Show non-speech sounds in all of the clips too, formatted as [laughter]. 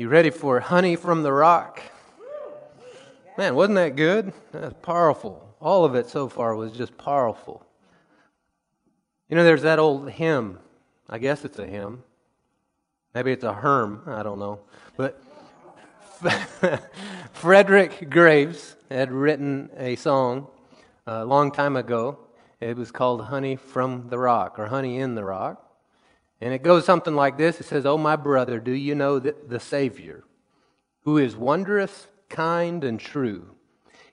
You ready for honey from the rock? Man, wasn't that good? That's powerful. All of it so far was just powerful. You know, there's that old hymn. I guess it's a hymn. Maybe it's a herm. I don't know. But [laughs] Frederick Graves had written a song a long time ago. It was called Honey from the Rock or Honey in the Rock. And it goes something like this It says, Oh, my brother, do you know the Savior, who is wondrous, kind, and true?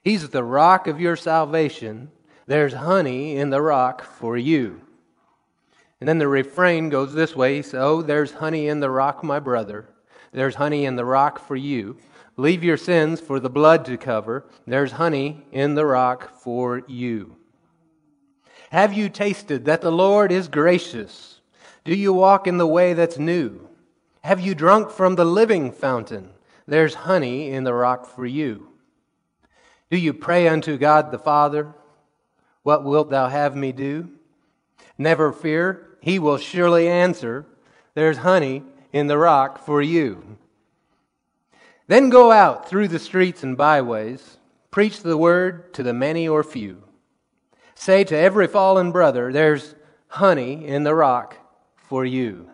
He's the rock of your salvation. There's honey in the rock for you. And then the refrain goes this way says, Oh, there's honey in the rock, my brother. There's honey in the rock for you. Leave your sins for the blood to cover. There's honey in the rock for you. Have you tasted that the Lord is gracious? Do you walk in the way that's new? Have you drunk from the living fountain? There's honey in the rock for you. Do you pray unto God the Father? What wilt thou have me do? Never fear, he will surely answer. There's honey in the rock for you. Then go out through the streets and byways, preach the word to the many or few. Say to every fallen brother, There's honey in the rock for you.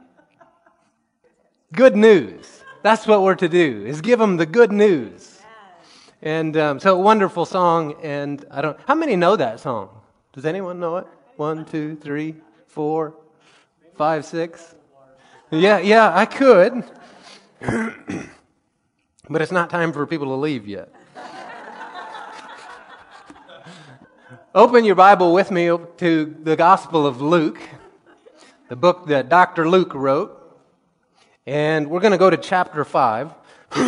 Good news. That's what we're to do, is give them the good news. And um, so, wonderful song. And I don't, how many know that song? Does anyone know it? One, two, three, four, five, six? Yeah, yeah, I could. [clears throat] but it's not time for people to leave yet. [laughs] Open your Bible with me to the Gospel of Luke the book that Dr. Luke wrote. And we're going to go to chapter 5. [clears throat]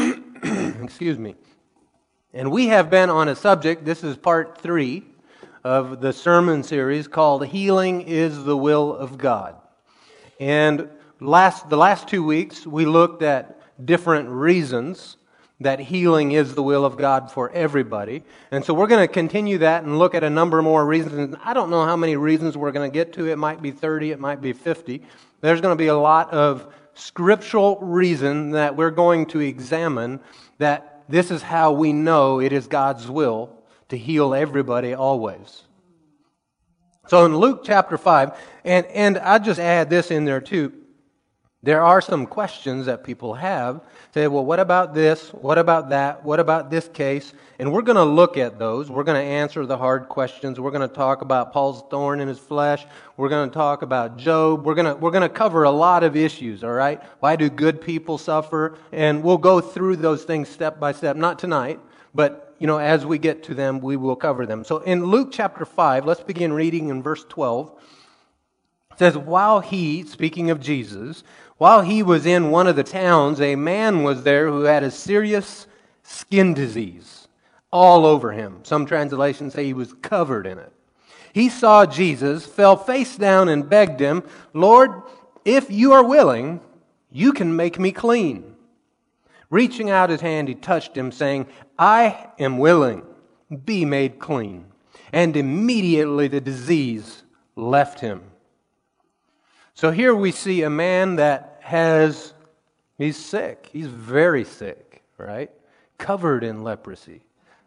Excuse me. And we have been on a subject, this is part 3 of the sermon series called Healing is the Will of God. And last, the last two weeks, we looked at different reasons that healing is the will of God for everybody. And so we're going to continue that and look at a number more reasons. I don't know how many reasons we're going to get to. It might be 30, it might be 50. There's going to be a lot of scriptural reason that we're going to examine that this is how we know it is God's will to heal everybody always. So in Luke chapter 5, and, and I just add this in there too. There are some questions that people have. Say, well, what about this? What about that? What about this case? And we're going to look at those. We're going to answer the hard questions. We're going to talk about Paul's thorn in his flesh. We're going to talk about Job. We're going to, we're going to cover a lot of issues, all right? Why do good people suffer? And we'll go through those things step by step. Not tonight, but, you know, as we get to them, we will cover them. So in Luke chapter 5, let's begin reading in verse 12. It says, While he, speaking of Jesus, while he was in one of the towns, a man was there who had a serious skin disease all over him. Some translations say he was covered in it. He saw Jesus, fell face down, and begged him, Lord, if you are willing, you can make me clean. Reaching out his hand, he touched him, saying, I am willing, be made clean. And immediately the disease left him. So here we see a man that has, he's sick. He's very sick, right? Covered in leprosy.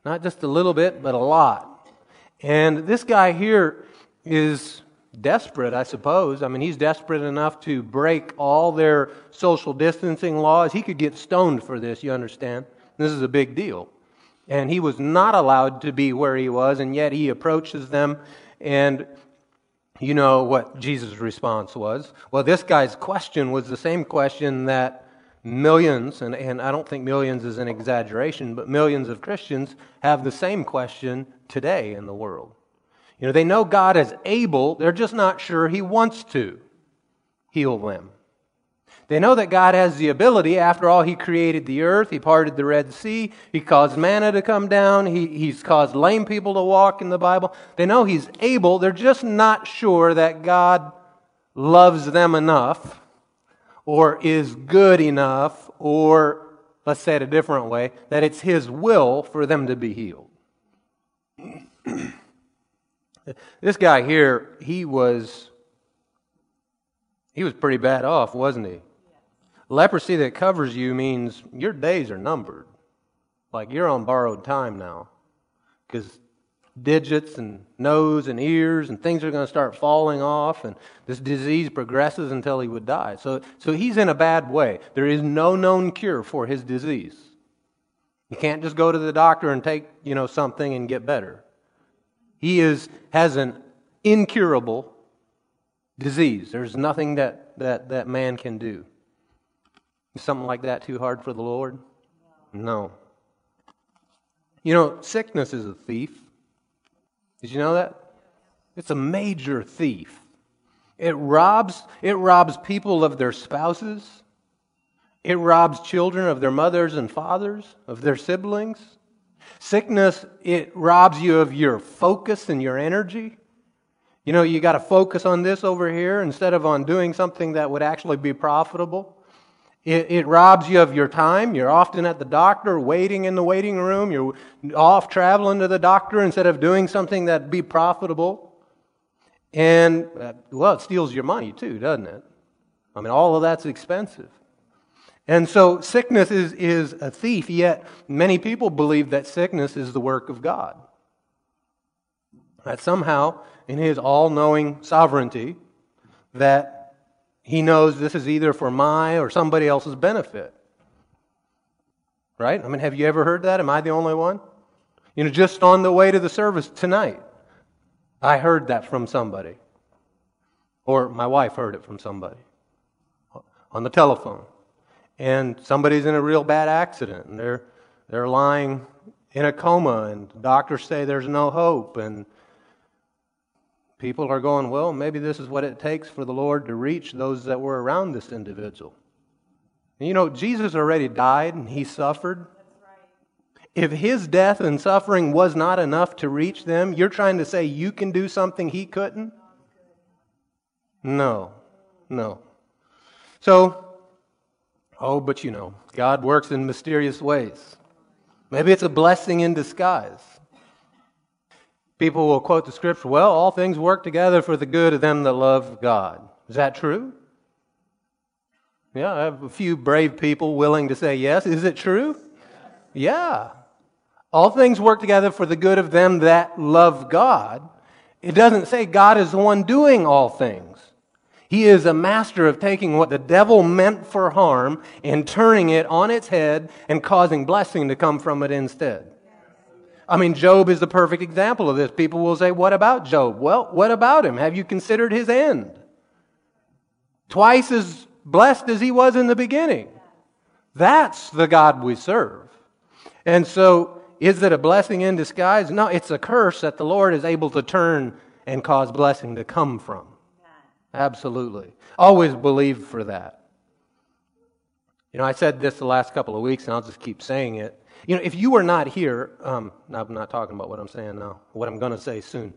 Not just a little bit, but a lot. And this guy here is desperate, I suppose. I mean, he's desperate enough to break all their social distancing laws. He could get stoned for this, you understand? This is a big deal. And he was not allowed to be where he was, and yet he approaches them and you know what Jesus' response was. Well, this guy's question was the same question that millions, and, and I don't think millions is an exaggeration, but millions of Christians have the same question today in the world. You know, they know God is able, they're just not sure He wants to heal them. They know that God has the ability. After all, He created the earth, He parted the Red Sea, He caused manna to come down, he, He's caused lame people to walk in the Bible. They know He's able. They're just not sure that God loves them enough or is good enough or, let's say it a different way, that it's His will for them to be healed. [clears throat] this guy here, he was. He was pretty bad off, wasn't he? Leprosy that covers you means your days are numbered. Like you're on borrowed time now. Because digits and nose and ears and things are going to start falling off and this disease progresses until he would die. So, so he's in a bad way. There is no known cure for his disease. You can't just go to the doctor and take, you know, something and get better. He is, has an incurable disease. There's nothing that, that, that man can do. Is something like that too hard for the Lord? No. You know, sickness is a thief. Did you know that? It's a major thief. It robs, it robs people of their spouses. It robs children of their mothers and fathers, of their siblings. Sickness, it robs you of your focus and your energy. You know, you got to focus on this over here instead of on doing something that would actually be profitable. It, it, robs you of your time. You're often at the doctor, waiting in the waiting room. You're off traveling to the doctor instead of doing something that'd be profitable. And, well, it steals your money too, doesn't it? I mean, all of that's expensive. And so sickness is, is a thief, yet many people believe that sickness is the work of God. That somehow, in his all knowing sovereignty, that he knows this is either for my or somebody else's benefit. Right? I mean, have you ever heard that? Am I the only one? You know, just on the way to the service tonight, I heard that from somebody. Or my wife heard it from somebody on the telephone. And somebody's in a real bad accident and they're, they're lying in a coma and doctors say there's no hope and people are going, well, maybe this is what it takes for the Lord to reach those that were around this individual. And you know, Jesus already died and he suffered. If his death and suffering was not enough to reach them, you're trying to say you can do something he couldn't? No, no. So, oh, but you know, God works in mysterious ways. Maybe it's a blessing in disguise. People will quote the scripture, well, all things work together for the good of them that love God. Is that true? Yeah, I have a few brave people willing to say yes. Is it true? Yeah. All things work together for the good of them that love God. It doesn't say God is the one doing all things. He is a master of taking what the devil meant for harm and turning it on its head and causing blessing to come from it instead. I mean, Job is the perfect example of this. People will say, What about Job? Well, what about him? Have you considered his end? Twice as blessed as he was in the beginning. That's the God we serve. And so, is it a blessing in disguise? No, it's a curse that the Lord is able to turn and cause blessing to come from. Absolutely. Always believe for that. You know, I said this the last couple of weeks, and I'll just keep saying it. You know, if you were not here, um, I'm not talking about what I'm saying now, what I'm going to say soon.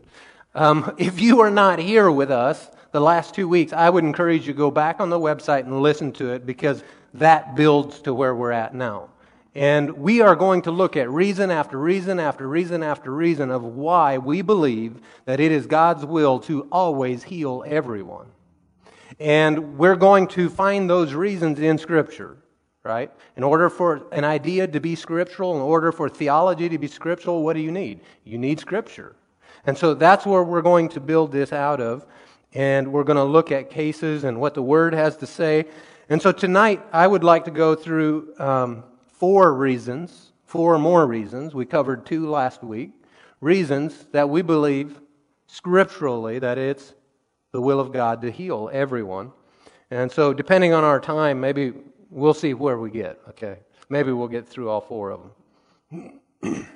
Um, [laughs] if you are not here with us the last two weeks, I would encourage you to go back on the website and listen to it because that builds to where we're at now. And we are going to look at reason after reason after reason after reason of why we believe that it is God's will to always heal everyone. And we're going to find those reasons in Scripture right? In order for an idea to be scriptural, in order for theology to be scriptural, what do you need? You need scripture. And so that's where we're going to build this out of. And we're going to look at cases and what the Word has to say. And so tonight, I would like to go through um, four reasons, four more reasons. We covered two last week. Reasons that we believe scripturally that it's the will of God to heal everyone. And so, depending on our time, maybe We'll see where we get, okay? Maybe we'll get through all four of them. [clears throat]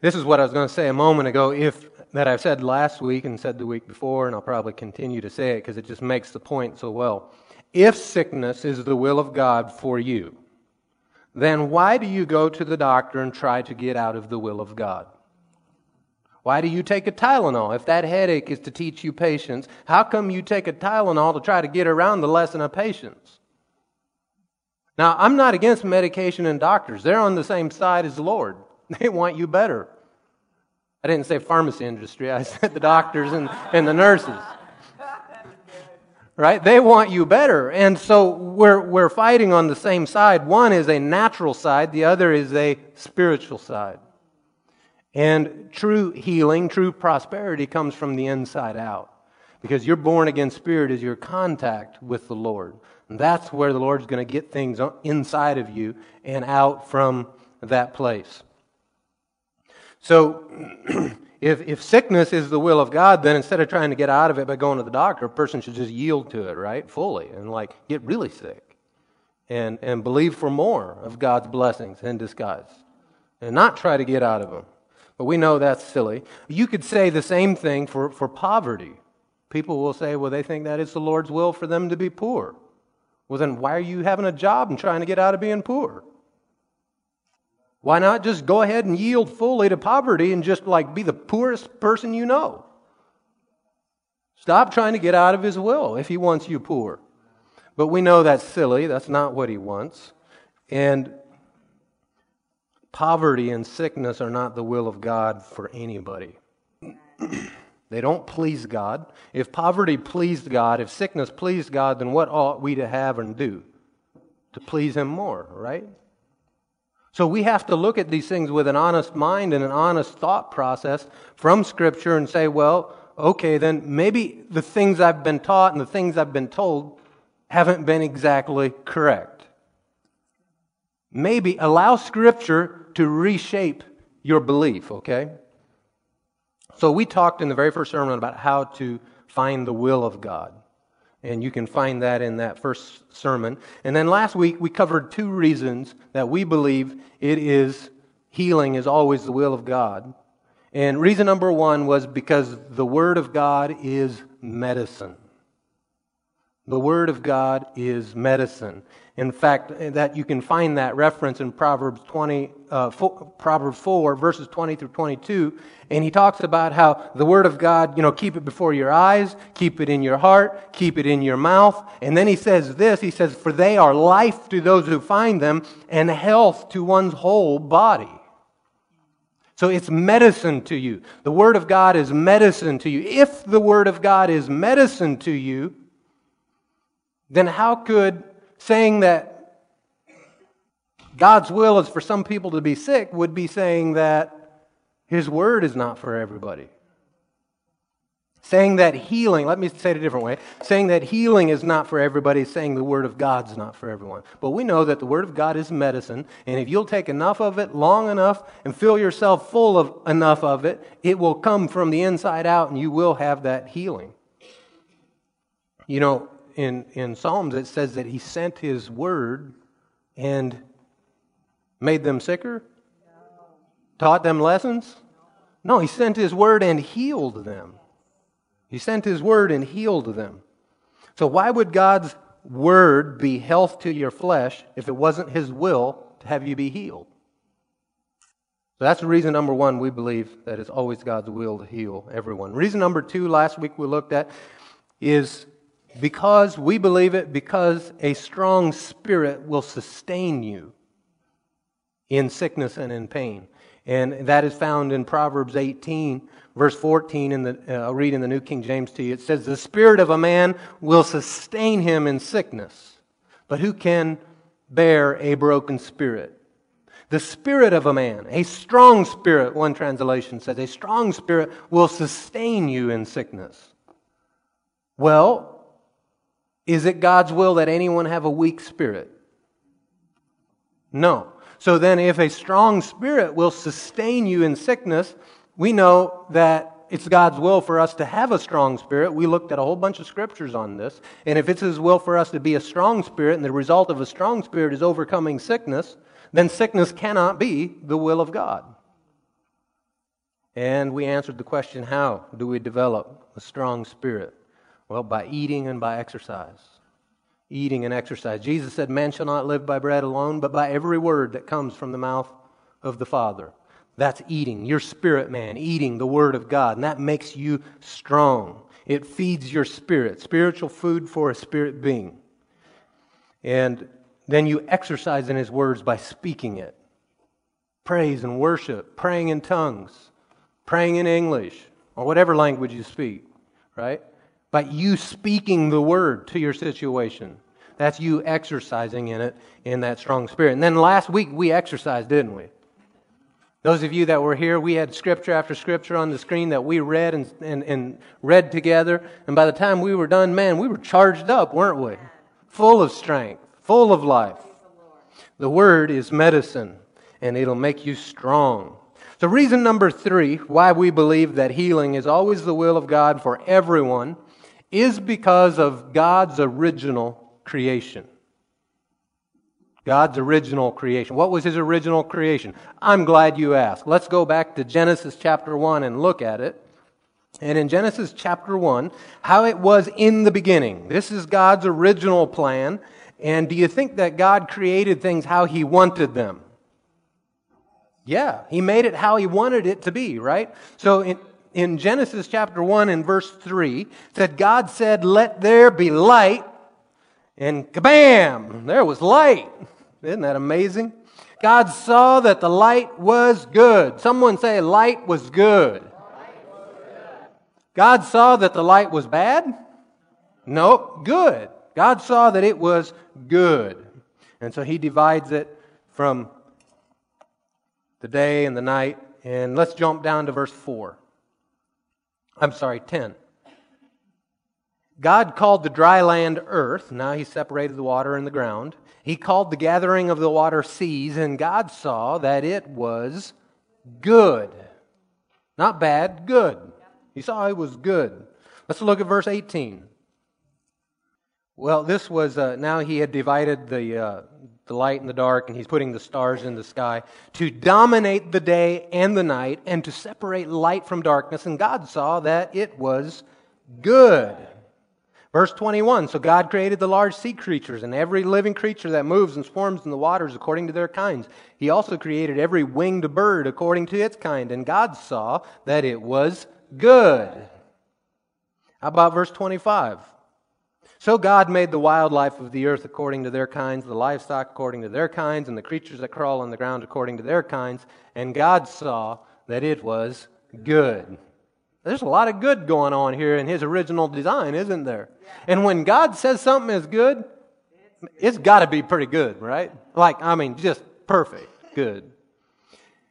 this is what I was going to say a moment ago, if that I've said last week and said the week before, and I'll probably continue to say it because it just makes the point so well. If sickness is the will of God for you, then why do you go to the doctor and try to get out of the will of God? Why do you take a Tylenol? If that headache is to teach you patience, how come you take a Tylenol to try to get around the lesson of patience? Now, I'm not against medication and doctors. They're on the same side as the Lord. [laughs] They want you better. I didn't say pharmacy industry, I [laughs] said the doctors and, and the nurses. right? They want you better. And so we're, we're fighting on the same side. One is a natural side, the other is a spiritual side. And true healing, true prosperity comes from the inside out. Because your born again spirit is your contact with the Lord. And that's where the Lord's going to get things inside of you and out from that place. So, [clears throat] if, if sickness is the will of God, then instead of trying to get out of it by going to the doctor, a person should just yield to it, right? Fully and like get really sick and, and believe for more of God's blessings in disguise and not try to get out of them. But we know that's silly. You could say the same thing for, for poverty. People will say, well, they think that it's the Lord's will for them to be poor. Well, then why are you having a job and trying to get out of being poor? Why not just go ahead and yield fully to poverty and just like be the poorest person you know? Stop trying to get out of his will if he wants you poor. But we know that's silly. That's not what he wants. And poverty and sickness are not the will of God for anybody. [clears throat] they don't please God. If poverty pleased God, if sickness pleased God, then what ought we to have and do to please Him more, right? So we have to look at these things with an honest mind and an honest thought process from Scripture and say, well, okay, then maybe the things I've been taught and the things I've been told haven't been exactly correct. Maybe allow Scripture to reshape your belief, okay? So we talked in the very first sermon about how to find the will of God. And you can find that in that first sermon. And then last week we covered two reasons that we believe it is healing is always the will of God. And reason number one was because the Word of God is medicine. The Word of God is medicine. In fact, that you can find that reference in Proverbs 20, uh, 4, Proverbs 4, verses 20 through 22. And he talks about how the Word of God, you know, keep it before your eyes, keep it in your heart, keep it in your mouth. And then he says this, he says, for they are life to those who find them and health to one's whole body. So it's medicine to you. The Word of God is medicine to you. If the Word of God is medicine to you, then how could saying that God's will is for some people to be sick would be saying that His word is not for everybody. Saying that healing, let me say it a different way, saying that healing is not for everybody, saying the Word of God's not for everyone. But we know that the Word of God is medicine, and if you'll take enough of it long enough and fill yourself full of enough of it, it will come from the inside out and you will have that healing. You know, in, in Psalms, it says that he sent his word and made them sicker? Taught them lessons? No, he sent his word and healed them. He sent his word and healed them. So, why would God's word be health to your flesh if it wasn't his will to have you be healed? So that's the reason number one, we believe that it's always God's will to heal everyone. Reason number two, last week we looked at, is because we believe it, because a strong spirit will sustain you in sickness and in pain. And that is found in Proverbs 18, verse 14. In the, uh, I'll read in the New King James to you. It says, The spirit of a man will sustain him in sickness, but who can bear a broken spirit? The spirit of a man, a strong spirit, one translation says, a strong spirit will sustain you in sickness. Well, is it God's will that anyone have a weak spirit? No. So then, if a strong spirit will sustain you in sickness, we know that it's God's will for us to have a strong spirit. We looked at a whole bunch of scriptures on this. And if it's His will for us to be a strong spirit, and the result of a strong spirit is overcoming sickness, then sickness cannot be the will of God. And we answered the question how do we develop a strong spirit? Well, by eating and by exercise. Eating and exercise. Jesus said, Man shall not live by bread alone, but by every word that comes from the mouth of the Father. That's eating. Your spirit man, eating the Word of God. And that makes you strong. It feeds your spirit. Spiritual food for a spirit being. And then you exercise in His words by speaking it. Praise and worship, praying in tongues, praying in English, or whatever language you speak, right? By you speaking the word to your situation. That's you exercising in it in that strong spirit. And then last week we exercised, didn't we? Those of you that were here, we had scripture after scripture on the screen that we read and, and, and read together. And by the time we were done, man, we were charged up, weren't we? Full of strength, full of life. The word is medicine, and it'll make you strong. So, reason number three why we believe that healing is always the will of God for everyone is because of God's original creation. God's original creation. What was his original creation? I'm glad you asked. Let's go back to Genesis chapter 1 and look at it. And in Genesis chapter 1, how it was in the beginning. This is God's original plan. And do you think that God created things how he wanted them? Yeah, he made it how he wanted it to be, right? So in, in Genesis chapter 1 and verse 3, said, God said, Let there be light. And kabam, there was light. Isn't that amazing? God saw that the light was good. Someone say, light was good. God saw that the light was bad? Nope, good. God saw that it was good. And so he divides it from the day and the night. And let's jump down to verse 4. I'm sorry, 10. God called the dry land earth. Now he separated the water and the ground. He called the gathering of the water seas, and God saw that it was good. Not bad, good. He saw it was good. Let's look at verse 18. Well, this was, uh, now he had divided the, uh, the light and the dark, and he's putting the stars in the sky to dominate the day and the night and to separate light from darkness. And God saw that it was good. Verse 21 So God created the large sea creatures and every living creature that moves and swarms in the waters according to their kinds. He also created every winged bird according to its kind, and God saw that it was good. How about verse 25? So God made the wildlife of the earth according to their kinds, the livestock according to their kinds, and the creatures that crawl on the ground according to their kinds, and God saw that it was good. There's a lot of good going on here in his original design, isn't there? And when God says something is good, it's got to be pretty good, right? Like, I mean, just perfect, good.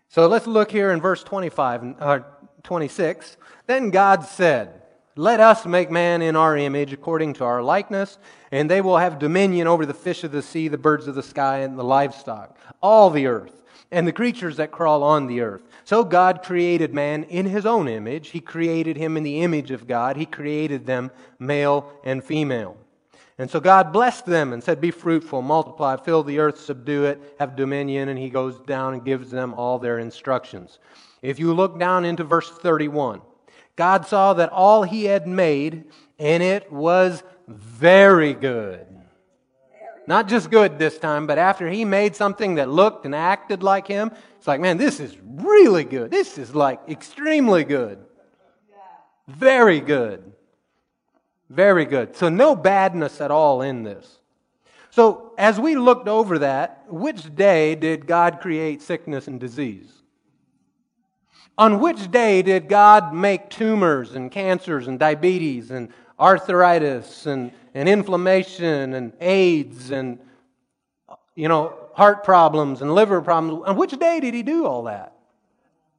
So let's look here in verse 25 or uh, 26. Then God said, Let us make man in our image according to our likeness, and they will have dominion over the fish of the sea, the birds of the sky, and the livestock, all the earth, and the creatures that crawl on the earth. So God created man in his own image. He created him in the image of God. He created them male and female. And so God blessed them and said, Be fruitful, multiply, fill the earth, subdue it, have dominion. And he goes down and gives them all their instructions. If you look down into verse 31, God saw that all he had made, and it was very good. Not just good this time, but after he made something that looked and acted like him, it's like, man, this is really good. This is like extremely good. Very good. Very good. So, no badness at all in this. So, as we looked over that, which day did God create sickness and disease? On which day did God make tumors and cancers and diabetes and arthritis and, and inflammation and AIDS and, you know, heart problems and liver problems. On which day did he do all that?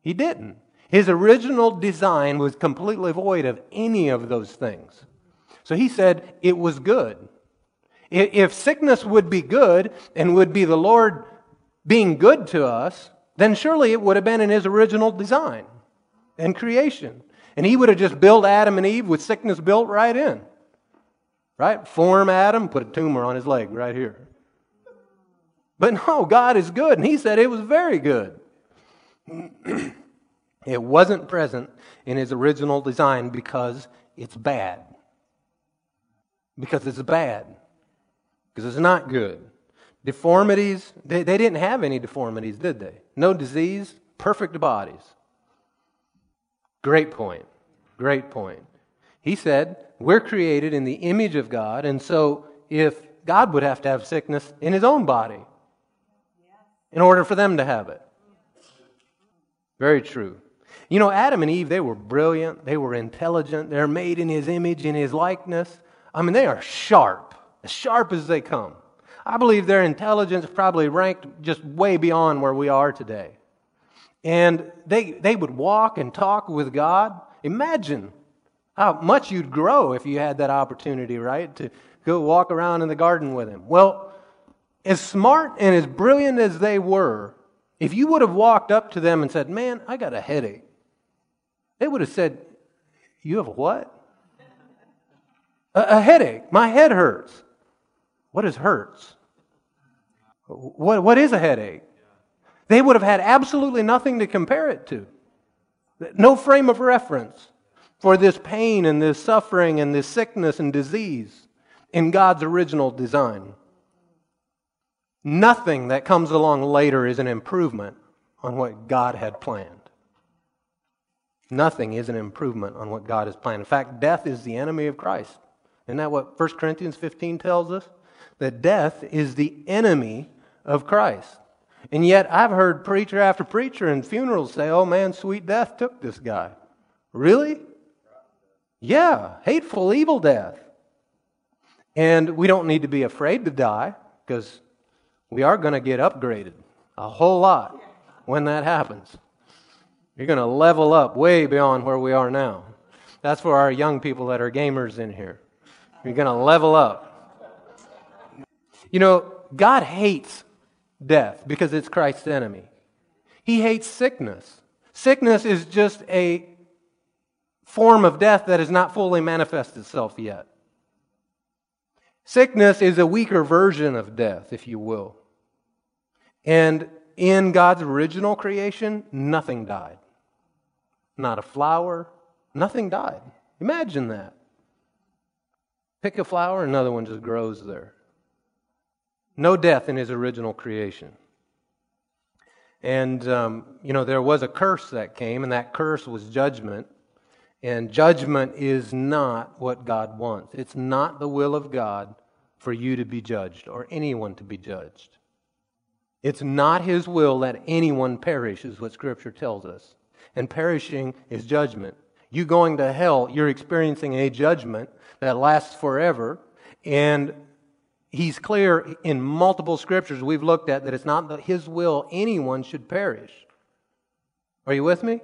He didn't. His original design was completely void of any of those things. So he said it was good. If sickness would be good and would be the Lord being good to us, then surely it would have been in his original design and creation. And he would have just built Adam and Eve with sickness built right in. Right? Form Adam, put a tumor on his leg right here. But no, God is good, and he said it was very good. [clears throat] it wasn't present in his original design because it's bad. Because it's bad. Because it's not good. Deformities, they, they didn't have any deformities, did they? No disease, perfect bodies. Great point. Great point. He said, We're created in the image of God, and so if God would have to have sickness in his own body in order for them to have it. Very true. You know, Adam and Eve, they were brilliant, they were intelligent, they're made in his image, in his likeness. I mean, they are sharp, as sharp as they come. I believe their intelligence probably ranked just way beyond where we are today. And they, they would walk and talk with God. Imagine how much you'd grow if you had that opportunity, right? To go walk around in the garden with Him. Well, as smart and as brilliant as they were, if you would have walked up to them and said, Man, I got a headache, they would have said, You have what? A, a headache. My head hurts. What is hurts? What, what is a headache? They would have had absolutely nothing to compare it to. No frame of reference for this pain and this suffering and this sickness and disease in God's original design. Nothing that comes along later is an improvement on what God had planned. Nothing is an improvement on what God has planned. In fact, death is the enemy of Christ. Isn't that what 1 Corinthians 15 tells us? That death is the enemy of Christ. And yet, I've heard preacher after preacher in funerals say, oh man, sweet death took this guy. Really? Yeah, hateful, evil death. And we don't need to be afraid to die because we are going to get upgraded a whole lot when that happens. You're going to level up way beyond where we are now. That's for our young people that are gamers in here. You're going to level up. You know, God hates death because it's Christ's enemy. He hates sickness. Sickness is just a form of death that has not fully manifested itself yet. Sickness is a weaker version of death, if you will. And in God's original creation, nothing died. Not a flower, nothing died. Imagine that. Pick a flower, another one just grows there. No death in his original creation. And, um, you know, there was a curse that came, and that curse was judgment. And judgment is not what God wants. It's not the will of God for you to be judged or anyone to be judged. It's not His will that anyone perish, is what Scripture tells us. And perishing is judgment. You going to hell, you're experiencing a judgment that lasts forever. And he's clear in multiple scriptures we've looked at that it's not that his will anyone should perish. Are you with me?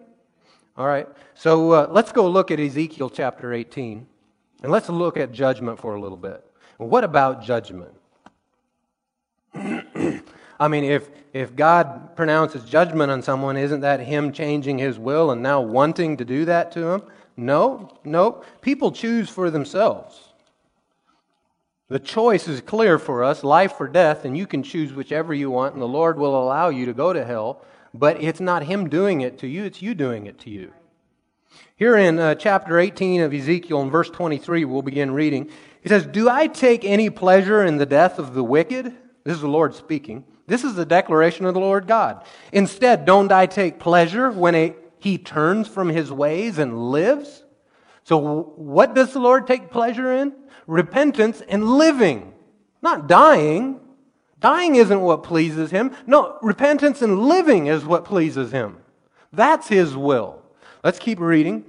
All right. So uh, let's go look at Ezekiel chapter 18 and let's look at judgment for a little bit. What about judgment? [clears throat] I mean, if, if God pronounces judgment on someone, isn't that Him changing His will and now wanting to do that to him? No, no. People choose for themselves. The choice is clear for us life or death, and you can choose whichever you want, and the Lord will allow you to go to hell. But it's not Him doing it to you, it's you doing it to you. Here in uh, chapter 18 of Ezekiel, in verse 23, we'll begin reading. He says, Do I take any pleasure in the death of the wicked? This is the Lord speaking. This is the declaration of the Lord God. Instead, don't I take pleasure when a, he turns from his ways and lives? So, what does the Lord take pleasure in? Repentance and living, not dying. Dying isn't what pleases him. No, repentance and living is what pleases him. That's his will. Let's keep reading.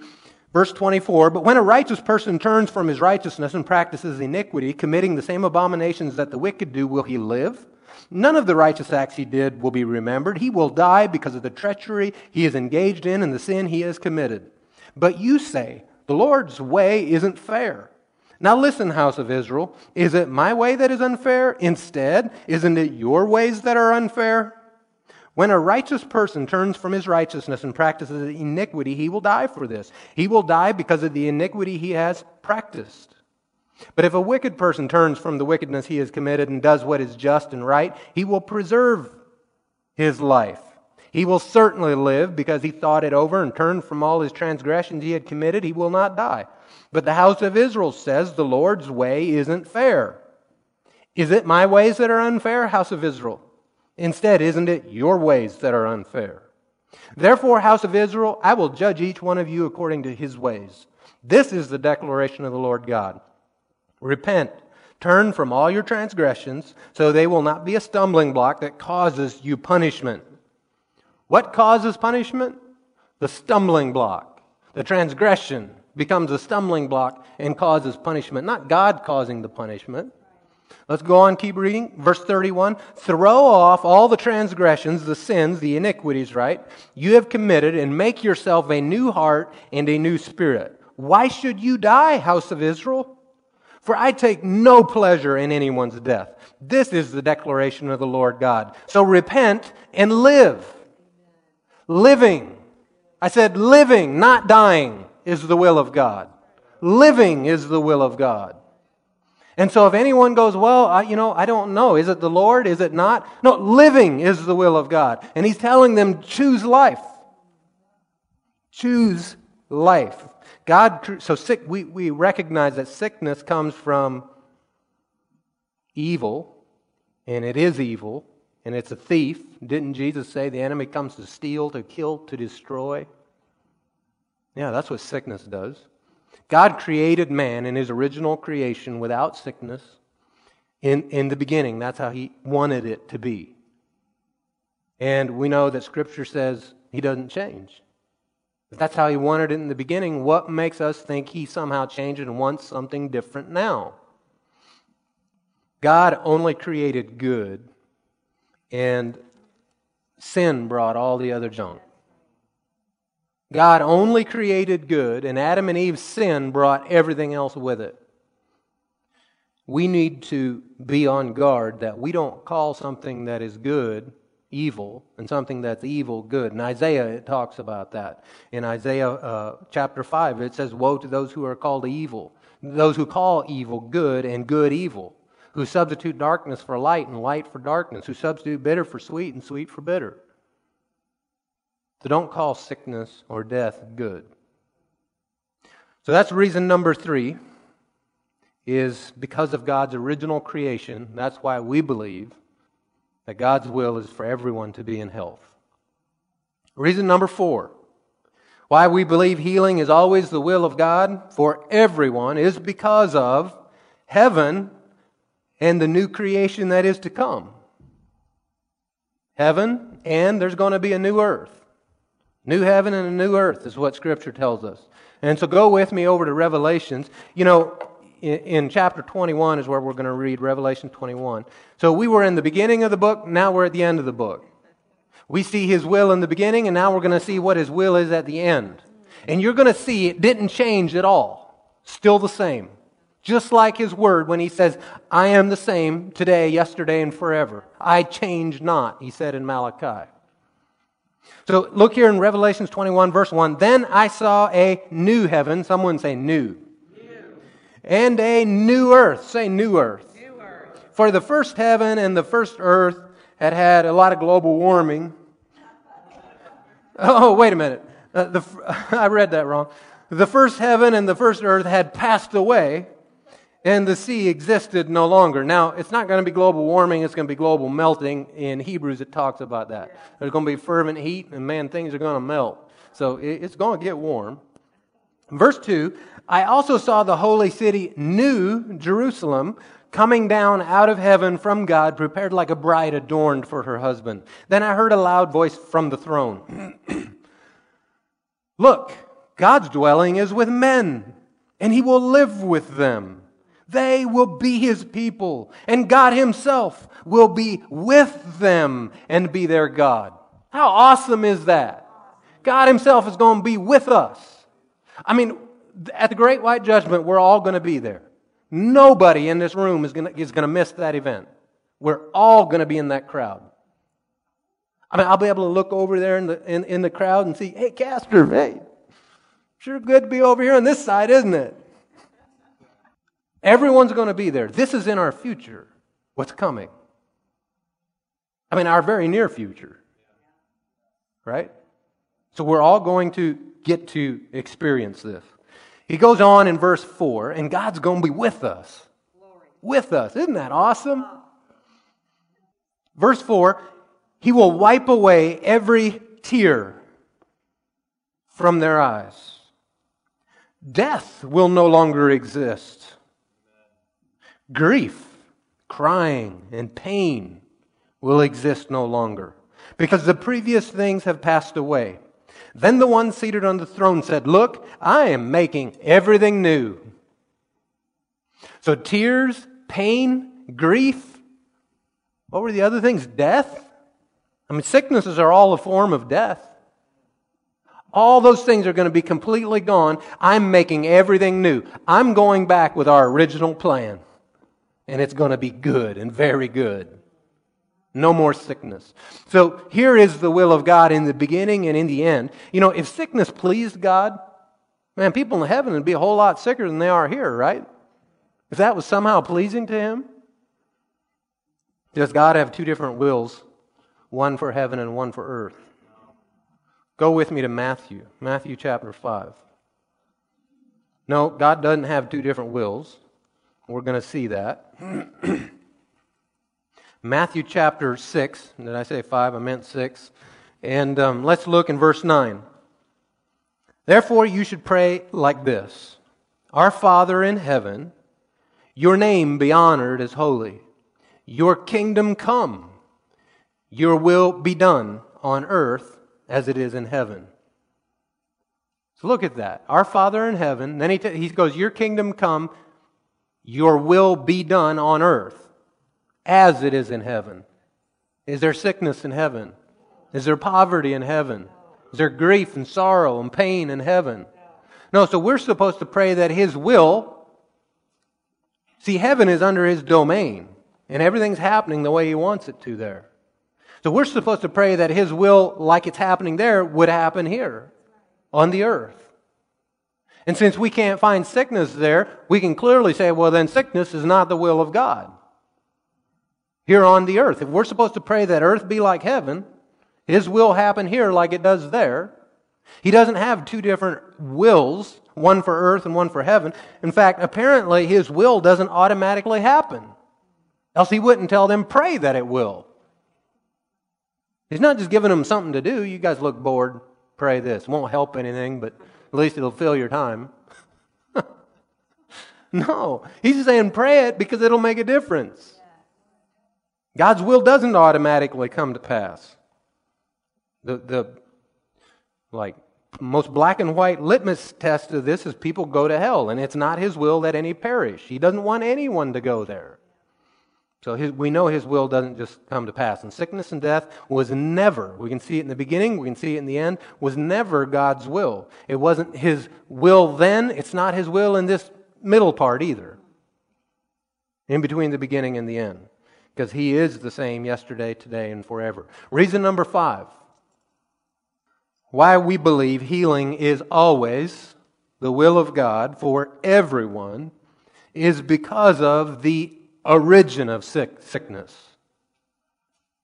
Verse 24 But when a righteous person turns from his righteousness and practices iniquity, committing the same abominations that the wicked do, will he live? None of the righteous acts he did will be remembered. He will die because of the treachery he is engaged in and the sin he has committed. But you say, The Lord's way isn't fair. Now listen, house of Israel. Is it my way that is unfair? Instead, isn't it your ways that are unfair? When a righteous person turns from his righteousness and practices iniquity, he will die for this. He will die because of the iniquity he has practiced. But if a wicked person turns from the wickedness he has committed and does what is just and right, he will preserve his life. He will certainly live because he thought it over and turned from all his transgressions he had committed. He will not die. But the house of Israel says the Lord's way isn't fair. Is it my ways that are unfair, house of Israel? Instead, isn't it your ways that are unfair? Therefore, house of Israel, I will judge each one of you according to his ways. This is the declaration of the Lord God. Repent, turn from all your transgressions, so they will not be a stumbling block that causes you punishment. What causes punishment? the stumbling block. The transgression becomes a stumbling block and causes punishment, not God causing the punishment. Let's go on, keep reading. Verse 31 Throw off all the transgressions, the sins, the iniquities, right? You have committed, and make yourself a new heart and a new spirit. Why should you die, house of Israel? For I take no pleasure in anyone's death. This is the declaration of the Lord God. So repent and live. Living. I said living, not dying, is the will of God. Living is the will of God. And so if anyone goes, well, I, you know, I don't know. Is it the Lord? Is it not? No, living is the will of God. And he's telling them, choose life. Choose life. God, so sick, we, we recognize that sickness comes from evil, and it is evil, and it's a thief. Didn't Jesus say the enemy comes to steal, to kill, to destroy? Yeah, that's what sickness does. God created man in his original creation without sickness in, in the beginning. That's how he wanted it to be. And we know that Scripture says he doesn't change. If that's how he wanted it in the beginning, what makes us think he somehow changed and wants something different now? God only created good, and sin brought all the other junk. God only created good, and Adam and Eve's sin brought everything else with it. We need to be on guard that we don't call something that is good evil and something that's evil good. In Isaiah, it talks about that. In Isaiah uh, chapter 5, it says, Woe to those who are called evil, those who call evil good and good evil, who substitute darkness for light and light for darkness, who substitute bitter for sweet and sweet for bitter. So don't call sickness or death good. So that's reason number three is because of God's original creation. That's why we believe that God's will is for everyone to be in health. Reason number four why we believe healing is always the will of God for everyone is because of heaven and the new creation that is to come. Heaven, and there's going to be a new earth. New heaven and a new earth is what Scripture tells us. And so go with me over to Revelations. You know, in, in chapter 21 is where we're going to read Revelation 21. So we were in the beginning of the book, now we're at the end of the book. We see his will in the beginning, and now we're going to see what his will is at the end. And you're going to see it didn't change at all. Still the same. Just like his word when he says, I am the same today, yesterday, and forever. I change not, he said in Malachi. So look here in Revelations 21, verse 1. Then I saw a new heaven. Someone say new. new. And a new earth. Say new earth. new earth. For the first heaven and the first earth had had a lot of global warming. Oh, wait a minute. Uh, the, [laughs] I read that wrong. The first heaven and the first earth had passed away, and the sea existed no longer. Now, it's not going to be global warming, it's going to be global melting. In Hebrews, it talks about that. There's going to be fervent heat, and man, things are going to melt. So it's going to get warm. Verse 2 I also saw the holy city, New Jerusalem, coming down out of heaven from God, prepared like a bride adorned for her husband. Then I heard a loud voice from the throne [clears throat] Look, God's dwelling is with men, and he will live with them. They will be his people, and God himself will be with them and be their God. How awesome is that? God himself is going to be with us. I mean, at the great white judgment, we're all going to be there. Nobody in this room is going to, is going to miss that event. We're all going to be in that crowd. I mean, I'll be able to look over there in the, in, in the crowd and see, hey, Castor, hey, sure good to be over here on this side, isn't it? Everyone's going to be there. This is in our future, what's coming. I mean, our very near future. Right? So we're all going to get to experience this. He goes on in verse 4, and God's going to be with us. With us. Isn't that awesome? Verse 4 He will wipe away every tear from their eyes. Death will no longer exist grief, crying, and pain will exist no longer because the previous things have passed away. Then the one seated on the throne said, Look, I am making everything new. So tears, pain, grief, what were the other things? Death? I mean, sicknesses are all a form of death. All those things are going to be completely gone. I'm making everything new. I'm going back with our original plan. And it's going to be good and very good. No more sickness. So here is the will of God in the beginning and in the end. You know, if sickness pleased God, man, people in heaven would be a whole lot sicker than they are here, right? If that was somehow pleasing to Him. Does God have two different wills? One for heaven and one for earth. Go with me to Matthew, Matthew chapter 5. No, God doesn't have two different wills. We're going to see that. Matthew chapter 6. Did I say 5? I meant 6. And um, let's look in verse 9. Therefore, you should pray like this Our Father in heaven, your name be honored as holy, your kingdom come, your will be done on earth as it is in heaven. So look at that. Our Father in heaven. Then he, t- he goes, Your kingdom come, your will be done on earth as it is in heaven. Is there sickness in heaven? Is there poverty in heaven? Is there grief and sorrow and pain in heaven? No, so we're supposed to pray that His will. See, heaven is under His domain, and everything's happening the way He wants it to there. So we're supposed to pray that His will, like it's happening there, would happen here on the earth. And since we can't find sickness there, we can clearly say, well, then sickness is not the will of God here on the earth. If we're supposed to pray that earth be like heaven, His will happen here like it does there. He doesn't have two different wills, one for earth and one for heaven. In fact, apparently His will doesn't automatically happen. Else He wouldn't tell them, pray that it will. He's not just giving them something to do. You guys look bored. Pray this. Won't help anything, but at least it'll fill your time. [laughs] no. He's saying pray it because it'll make a difference. God's will doesn't automatically come to pass. The, the like most black and white litmus test of this is people go to hell, and it's not his will that any perish. He doesn't want anyone to go there. So his, we know his will doesn't just come to pass. And sickness and death was never, we can see it in the beginning, we can see it in the end, was never God's will. It wasn't his will then, it's not his will in this middle part either. In between the beginning and the end. Because he is the same yesterday, today, and forever. Reason number five why we believe healing is always the will of God for everyone is because of the origin of sick, sickness.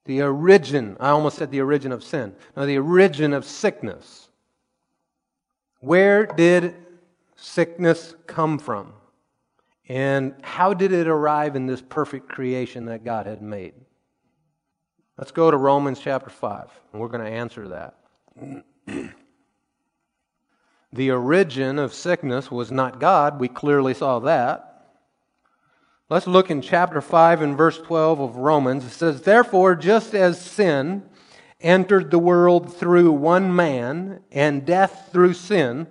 The origin, I almost said the origin of sin. No, the origin of sickness. Where did sickness come from? And how did it arrive in this perfect creation that God had made? Let's go to Romans chapter 5, and we're going to answer that. [clears throat] the origin of sickness was not God. We clearly saw that. Let's look in chapter 5 and verse 12 of Romans. It says, Therefore, just as sin entered the world through one man, and death through sin,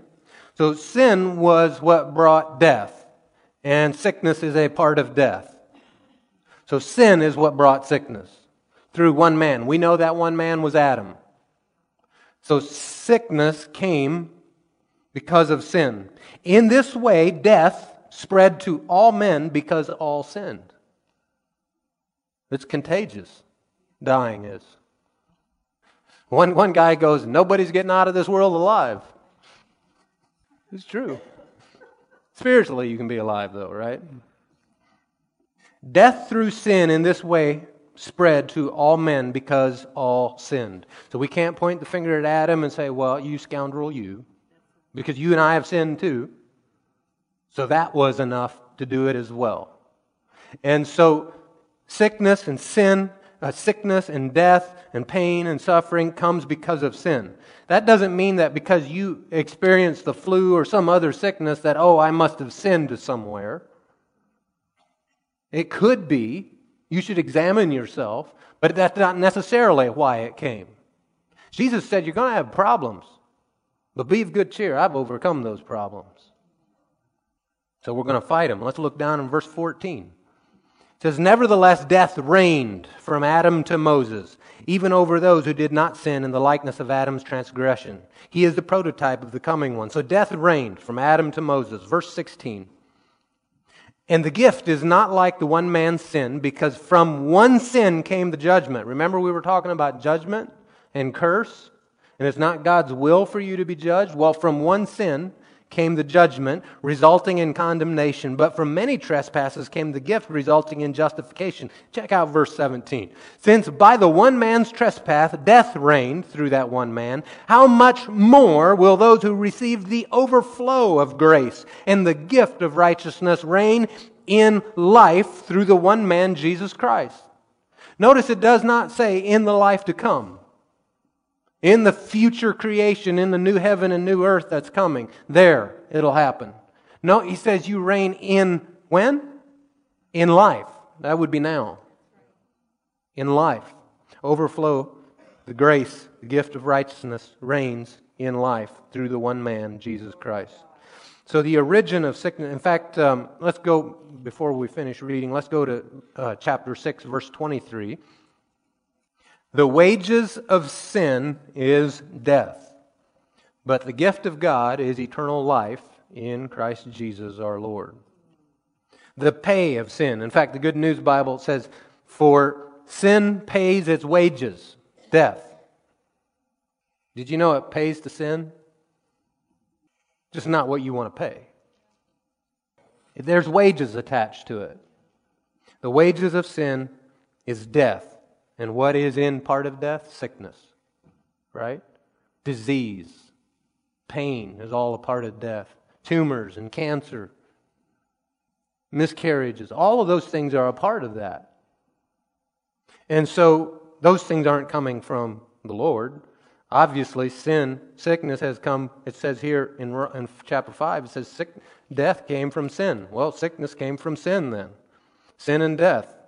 so sin was what brought death, and sickness is a part of death. So sin is what brought sickness through one man. We know that one man was Adam. So sickness came because of sin. In this way, death spread to all men because all sinned. It's contagious. Dying is. One, one guy goes, Nobody's getting out of this world alive. It's true. Spiritually, you can be alive, though, right? Death through sin in this way spread to all men because all sinned. So we can't point the finger at Adam and say, Well, you scoundrel, you. Because you and I have sinned too. So that was enough to do it as well. And so sickness and sin, uh, sickness and death and pain and suffering comes because of sin. That doesn't mean that because you experience the flu or some other sickness that, oh, I must have sinned somewhere. It could be. You should examine yourself, but that's not necessarily why it came. Jesus said you're going to have problems. But be of good cheer. I've overcome those problems. So we're going to fight them. Let's look down in verse 14. It says, Nevertheless, death reigned from Adam to Moses, even over those who did not sin in the likeness of Adam's transgression. He is the prototype of the coming one. So death reigned from Adam to Moses. Verse 16. And the gift is not like the one man's sin, because from one sin came the judgment. Remember, we were talking about judgment and curse? And it's not God's will for you to be judged? Well, from one sin came the judgment, resulting in condemnation. But from many trespasses came the gift, resulting in justification. Check out verse 17. Since by the one man's trespass death reigned through that one man, how much more will those who receive the overflow of grace and the gift of righteousness reign in life through the one man, Jesus Christ? Notice it does not say in the life to come in the future creation, in the new heaven and new earth that's coming. There, it'll happen. No, he says you reign in when? In life. That would be now. In life. Overflow, the grace, the gift of righteousness reigns in life through the one man, Jesus Christ. So the origin of sickness, in fact, um, let's go, before we finish reading, let's go to uh, chapter 6, verse 23. The wages of sin is death, but the gift of God is eternal life in Christ Jesus our Lord. The pay of sin. In fact, the Good News Bible says, For sin pays its wages, death. Did you know it pays to sin? Just not what you want to pay. There's wages attached to it. The wages of sin is death. And what is in part of death? Sickness, right? Disease, pain is all a part of death. Tumors and cancer, miscarriages, all of those things are a part of that. And so those things aren't coming from the Lord. Obviously, sin, sickness has come, it says here in, in chapter 5, it says sick, death came from sin. Well, sickness came from sin then. Sin and death.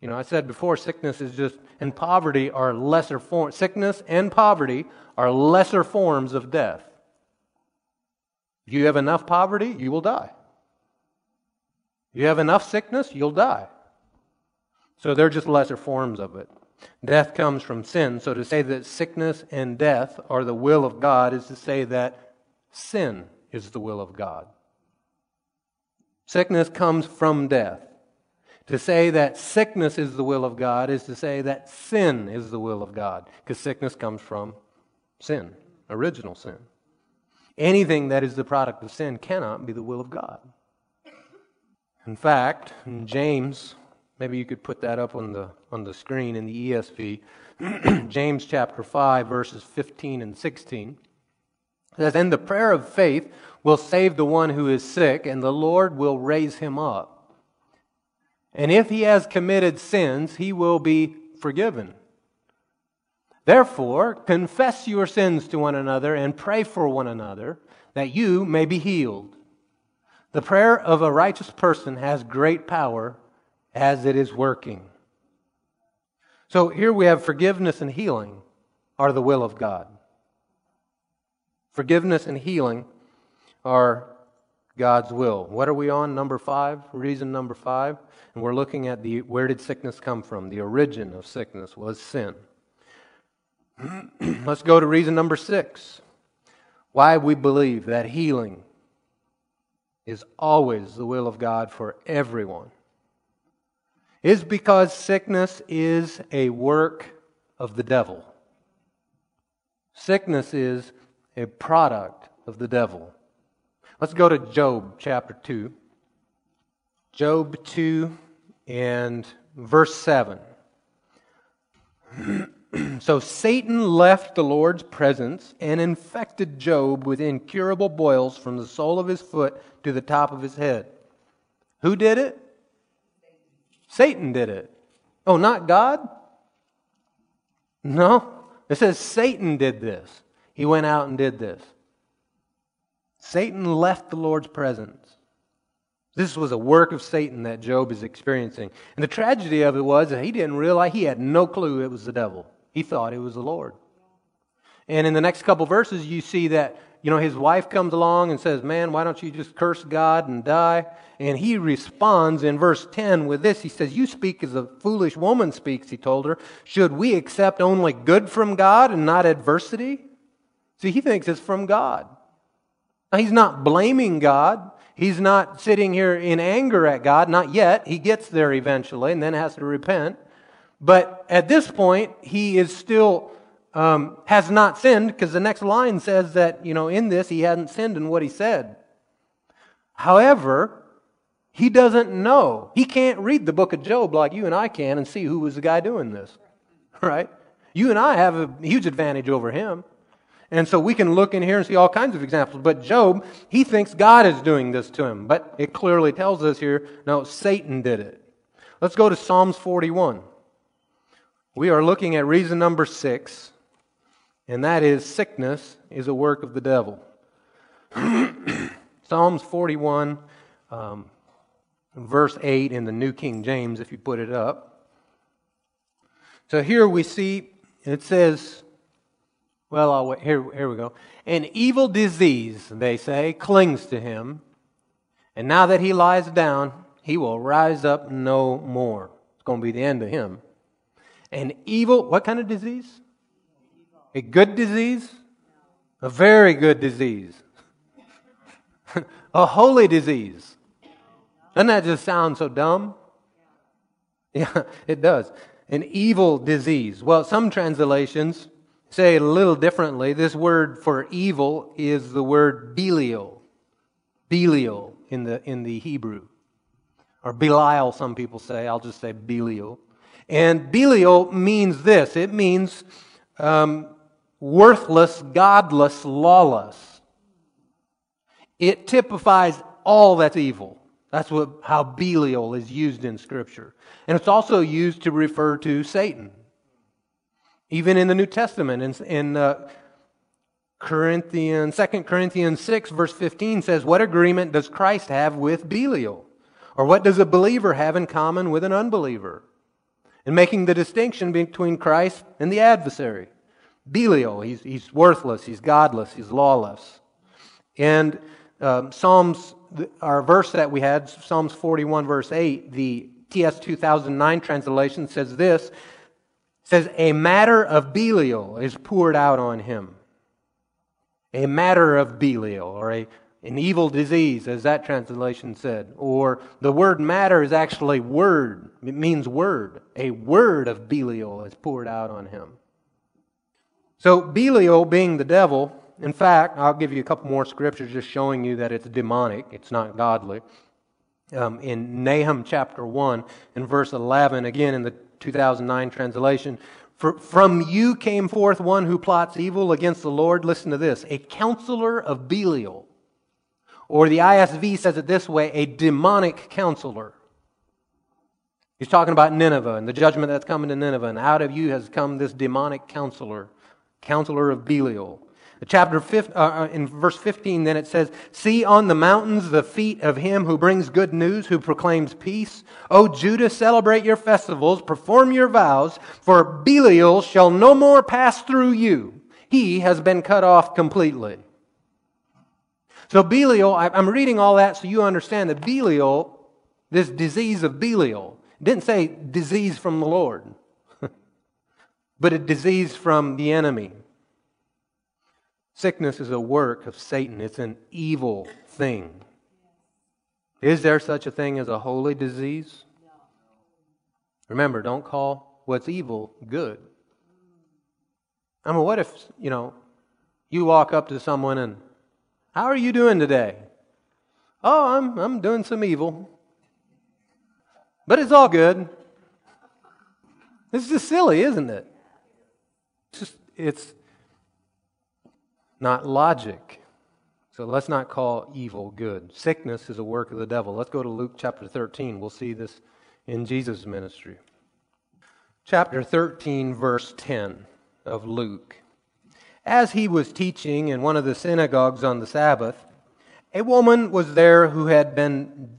You know, I said before, sickness is just, and poverty are lesser forms. Sickness and poverty are lesser forms of death. If you have enough poverty, you will die. You have enough sickness, you'll die. So they're just lesser forms of it. Death comes from sin. So to say that sickness and death are the will of God is to say that sin is the will of God. Sickness comes from death. To say that sickness is the will of God is to say that sin is the will of God, because sickness comes from sin, original sin. Anything that is the product of sin cannot be the will of God. In fact, in James, maybe you could put that up on the, on the screen in the ESV, [clears throat] James chapter 5, verses 15 and 16 says, And the prayer of faith will save the one who is sick, and the Lord will raise him up. And if he has committed sins, he will be forgiven. Therefore, confess your sins to one another and pray for one another that you may be healed. The prayer of a righteous person has great power as it is working. So here we have forgiveness and healing are the will of God. Forgiveness and healing are God's will. What are we on? Number five, reason number five. And we're looking at the where did sickness come from? The origin of sickness was sin. [clears throat] Let's go to reason number six. Why we believe that healing is always the will of God for everyone is because sickness is a work of the devil. Sickness is a product of the devil. Let's go to Job chapter 2. Job 2 and verse 7. [clears throat] so Satan left the Lord's presence and infected Job with incurable boils from the sole of his foot to the top of his head. Who did it? Satan did it. Oh, not God? No. It says Satan did this. He went out and did this. Satan left the Lord's presence. This was a work of Satan that Job is experiencing. And the tragedy of it was that he didn't realize, he had no clue it was the devil. He thought it was the Lord. And in the next couple verses, you see that you know, his wife comes along and says, Man, why don't you just curse God and die? And he responds in verse 10 with this. He says, You speak as a foolish woman speaks, he told her. Should we accept only good from God and not adversity? See, he thinks it's from God. He's not blaming God. He's not sitting here in anger at God, not yet. He gets there eventually and then has to repent. But at this point, he is still um, has not sinned because the next line says that you know in this he hadn't sinned in what he said. However, he doesn't know. He can't read the book of Job like you and I can and see who was the guy doing this, [laughs] right? You and I have a huge advantage over him. And so we can look in here and see all kinds of examples. But Job, he thinks God is doing this to him. But it clearly tells us here, no, Satan did it. Let's go to Psalms 41. We are looking at reason number six, and that is sickness is a work of the devil. [clears throat] Psalms 41, um, verse 8 in the New King James, if you put it up. So here we see, it says, well, I'll wait. Here, here we go. An evil disease, they say, clings to him. And now that he lies down, he will rise up no more. It's going to be the end of him. An evil, what kind of disease? A good disease? A very good disease. [laughs] a holy disease. Doesn't that just sound so dumb? [laughs] Yeah, it does. An evil disease. Well, some translations say it a little differently. This word for evil is the word Belial. Belial in the, in the Hebrew. Or Belial, some people say. I'll just say Belial. And Belial means this it means um, worthless, godless, lawless. It typifies all that's evil. That's what, how Belial is used in Scripture. And it's also used to refer to Satan. Even in the New Testament, in, in uh, Corinthians, 2 Corinthians 6, verse 15 says, What agreement does Christ have with Belial? Or what does a believer have in common with an unbeliever? And making the distinction between Christ and the adversary. Belial, he's, he's worthless, he's godless, he's lawless. And um, Psalms, our verse that we had, Psalms 41, verse 8, the TS 2009 translation says this says, A matter of Belial is poured out on him. A matter of Belial, or a, an evil disease, as that translation said. Or the word matter is actually word, it means word. A word of Belial is poured out on him. So, Belial being the devil, in fact, I'll give you a couple more scriptures just showing you that it's demonic, it's not godly. Um, in Nahum chapter 1 and verse 11, again in the 2009 translation. From you came forth one who plots evil against the Lord. Listen to this a counselor of Belial. Or the ISV says it this way a demonic counselor. He's talking about Nineveh and the judgment that's coming to Nineveh. And out of you has come this demonic counselor, counselor of Belial. Chapter 5, uh, uh, in verse 15, then it says, See on the mountains the feet of him who brings good news, who proclaims peace. O Judah, celebrate your festivals, perform your vows, for Belial shall no more pass through you. He has been cut off completely. So Belial, I'm reading all that so you understand that Belial, this disease of Belial, didn't say disease from the Lord, [laughs] but a disease from the enemy. Sickness is a work of Satan, it's an evil thing. Is there such a thing as a holy disease? Remember, don't call what's evil good. I mean, what if, you know, you walk up to someone and, how are you doing today? Oh, I'm, I'm doing some evil. But it's all good. It's just silly, isn't it? It's just, it's not logic. So let's not call evil good. Sickness is a work of the devil. Let's go to Luke chapter 13. We'll see this in Jesus' ministry. Chapter 13, verse 10 of Luke. As he was teaching in one of the synagogues on the Sabbath, a woman was there who had been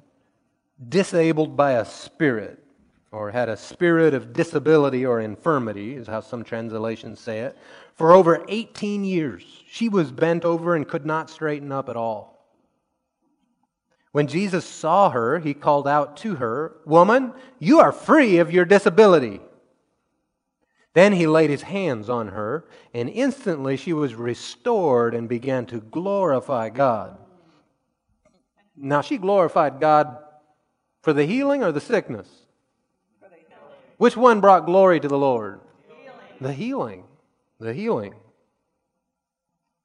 disabled by a spirit or had a spirit of disability or infirmity, is how some translations say it, for over 18 years. She was bent over and could not straighten up at all. When Jesus saw her, he called out to her, Woman, you are free of your disability. Then he laid his hands on her, and instantly she was restored and began to glorify God. Now, she glorified God for the healing or the sickness? Which one brought glory to the Lord? The healing. The healing.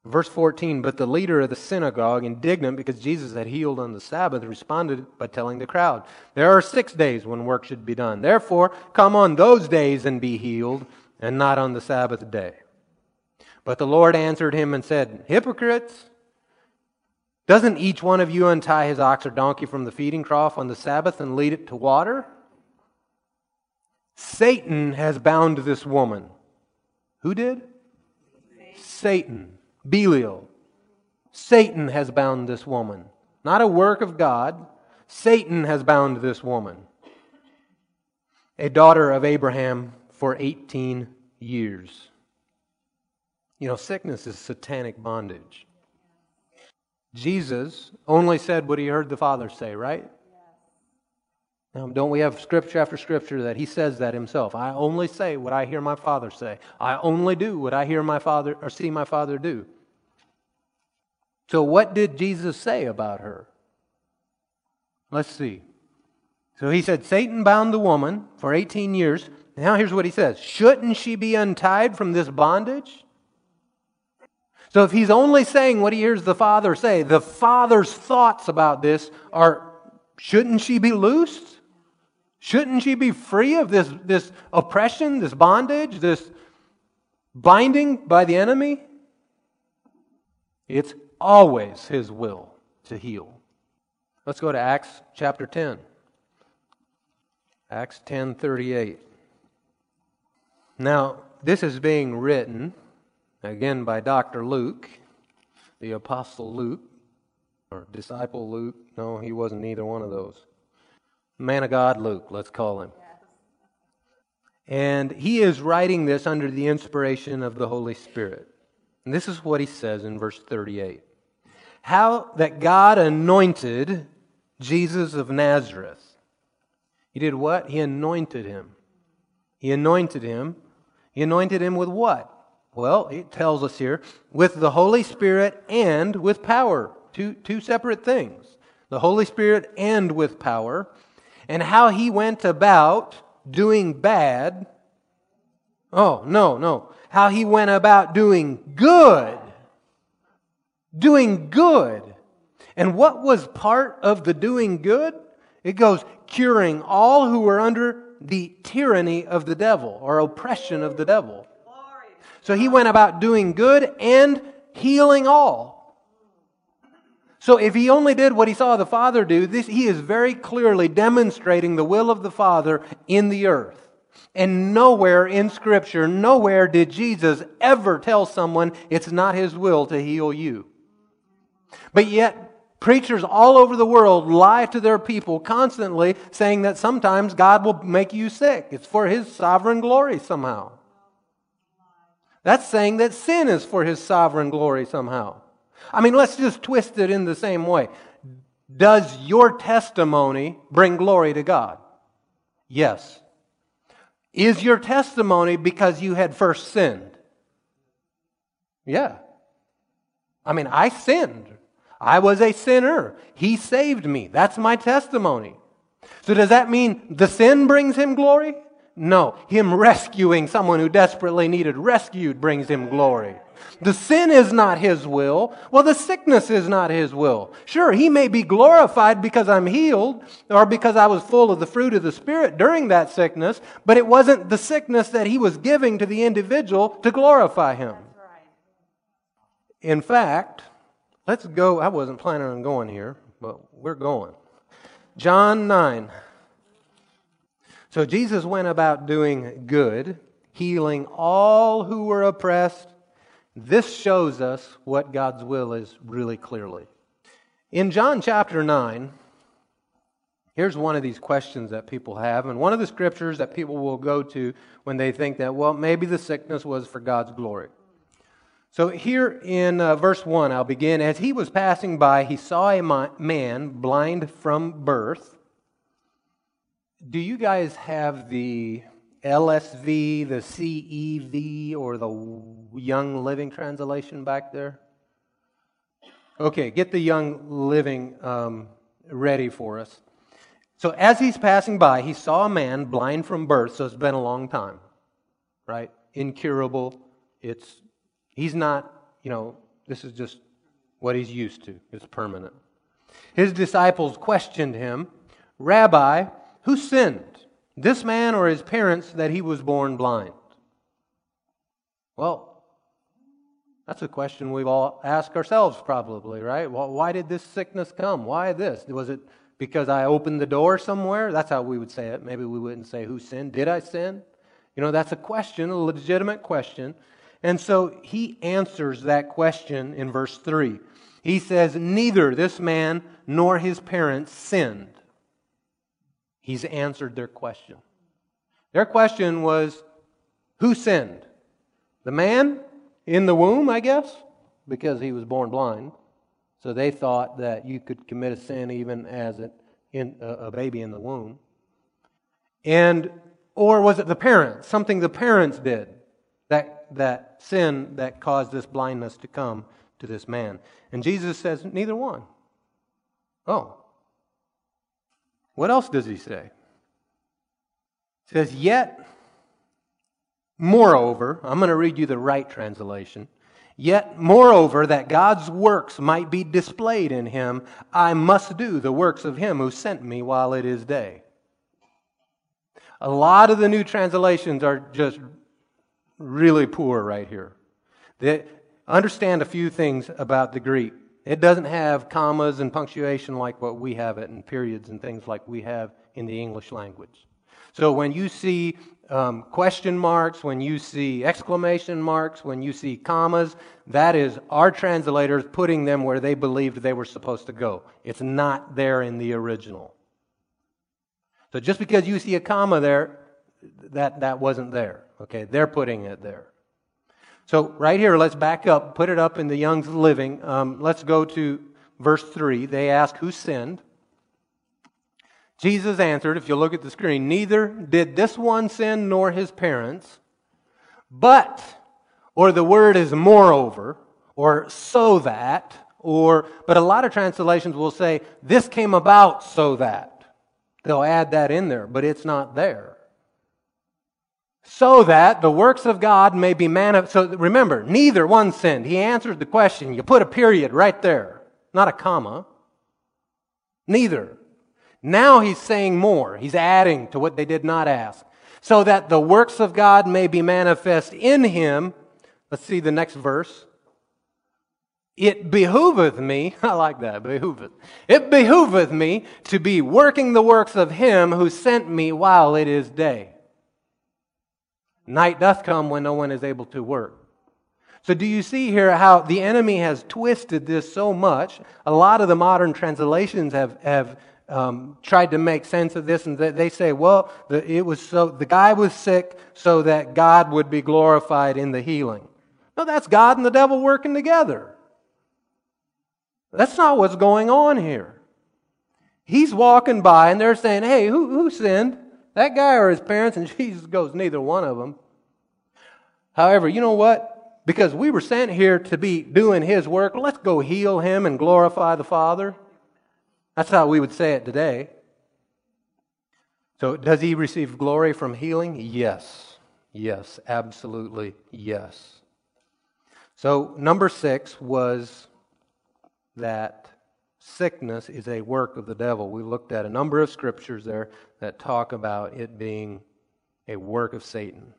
Verse 14, but the leader of the synagogue, indignant because Jesus had healed on the Sabbath, responded by telling the crowd, There are six days when work should be done. Therefore, come on those days and be healed, and not on the Sabbath day. But the Lord answered him and said, Hypocrites! Doesn't each one of you untie his ox or donkey from the feeding trough on the Sabbath and lead it to water? Satan has bound this woman. Who did? Satan. Belial. Satan has bound this woman. Not a work of God. Satan has bound this woman. A daughter of Abraham for 18 years. You know, sickness is satanic bondage. Jesus only said what he heard the Father say, right? Now, don't we have scripture after scripture that he says that himself? I only say what I hear my Father say. I only do what I hear my Father or see my Father do. So, what did Jesus say about her? Let's see. So he said, Satan bound the woman for 18 years. Now, here's what he says Shouldn't she be untied from this bondage? So, if he's only saying what he hears the Father say, the Father's thoughts about this are shouldn't she be loosed? Shouldn't she be free of this, this oppression, this bondage, this binding by the enemy? It's always his will to heal. Let's go to Acts chapter 10. Acts 10:38. Now, this is being written again by Dr. Luke, the apostle Luke or disciple Luke. No, he wasn't either one of those. Man of God Luke, let's call him. And he is writing this under the inspiration of the Holy Spirit. And this is what he says in verse 38 how that God anointed Jesus of Nazareth. He did what? He anointed him. He anointed him. He anointed him with what? Well, it tells us here with the Holy Spirit and with power. Two, two separate things. The Holy Spirit and with power. And how he went about doing bad. Oh, no, no. How he went about doing good doing good. And what was part of the doing good? It goes curing all who were under the tyranny of the devil or oppression of the devil. So he went about doing good and healing all. So if he only did what he saw the Father do, this, he is very clearly demonstrating the will of the Father in the earth. And nowhere in Scripture, nowhere did Jesus ever tell someone it's not his will to heal you. But yet, preachers all over the world lie to their people constantly, saying that sometimes God will make you sick. It's for His sovereign glory somehow. That's saying that sin is for His sovereign glory somehow. I mean, let's just twist it in the same way. Does your testimony bring glory to God? Yes. Is your testimony because you had first sinned? Yeah. I mean, I sinned. I was a sinner. He saved me. That's my testimony. So does that mean the sin brings him glory? No. Him rescuing someone who desperately needed rescued brings him glory. The sin is not his will. Well, the sickness is not his will. Sure, he may be glorified because I'm healed or because I was full of the fruit of the Spirit during that sickness, but it wasn't the sickness that he was giving to the individual to glorify him. In fact, Let's go. I wasn't planning on going here, but we're going. John 9. So Jesus went about doing good, healing all who were oppressed. This shows us what God's will is really clearly. In John chapter 9, Here's one of these questions that people have, and one of the scriptures that people will go to when they think that, well, maybe the sickness was for God's glory. So, here in uh, verse 1, I'll begin. As he was passing by, he saw a man blind from birth. Do you guys have the LSV, the CEV, or the Young's Literal Translation back there? Okay, get the Young's Literal um, ready for us. So, as he's passing by, he saw a man blind from birth, so it's been a long time, right? Incurable. It's He's not, you know, this is just what he's used to. It's permanent. His disciples questioned him, Rabbi, who sinned, this man or his parents, that he was born blind? Well, that's a question we've all asked ourselves, probably, right? Well, why did this sickness come? Why this? Was it because I opened the door somewhere? That's how we would say it. Maybe we wouldn't say, Who sinned? Did I sin? You know, that's a question, a legitimate question. And so he answers that question in verse 3. He says, Neither this man nor his parents sinned. He's answered their question. Their question was, Who sinned? The man in the womb, I guess, because he was born blind. So they thought that you could commit a sin even as a, in, a baby in the womb. And, or was it the parents? Something the parents did that, that sin that caused this blindness to come to this man. And Jesus says, neither one. Oh. What else does he say? Says, Yet, moreover, I'm going to read you the right translation. Yet, moreover, that God's works might be displayed in him, I must do the works of him who sent me while it is day. A lot of the new translations are just really poor right here. They understand a few things about the Greek. It doesn't have commas and punctuation like what we have it, and periods and things like we have in the English language. So when you see um, question marks, when you see exclamation marks, when you see commas, that is our translators putting them where they believed they were supposed to go. It's not there in the original. So just because you see a comma there, that, that wasn't there. Okay, they're putting it there. So, right here, let's back up, put it up in the Young's Literal. Um, let's go to verse 3. They ask, Who sinned? Jesus answered, if you look at the screen, neither did this one sin nor his parents, but, or the word is moreover, or so that, or, but a lot of translations will say, this came about so that. They'll add that in there, but it's not there so that the works of God may be manifest. So remember, neither one sinned. He answered the question. You put a period right there, not a comma. Neither. Now he's saying more. He's adding to what they did not ask. So that the works of God may be manifest in him. Let's see the next verse. It behooveth me, [laughs] I like that, behooveth. It behooveth me to be working the works of him who sent me while it is day. Night doth come when no one is able to work. So, do you see here how the enemy has twisted this so much? A lot of the modern translations have, have um, tried to make sense of this, and they say, well, the, it was so, the guy was sick so that God would be glorified in the healing. No, that's God and the devil working together. That's not what's going on here. He's walking by, and they're saying, hey, who, who sinned? That guy or his parents, and [laughs] Jesus goes, neither one of them. However, you know what? Because we were sent here to be doing his work, let's go heal him and glorify the Father. That's how we would say it today. So, does he receive glory from healing? Yes. Yes, absolutely yes. So, number six was that sickness is a work of the devil. We looked at a number of scriptures there that talk about it being a work of Satan.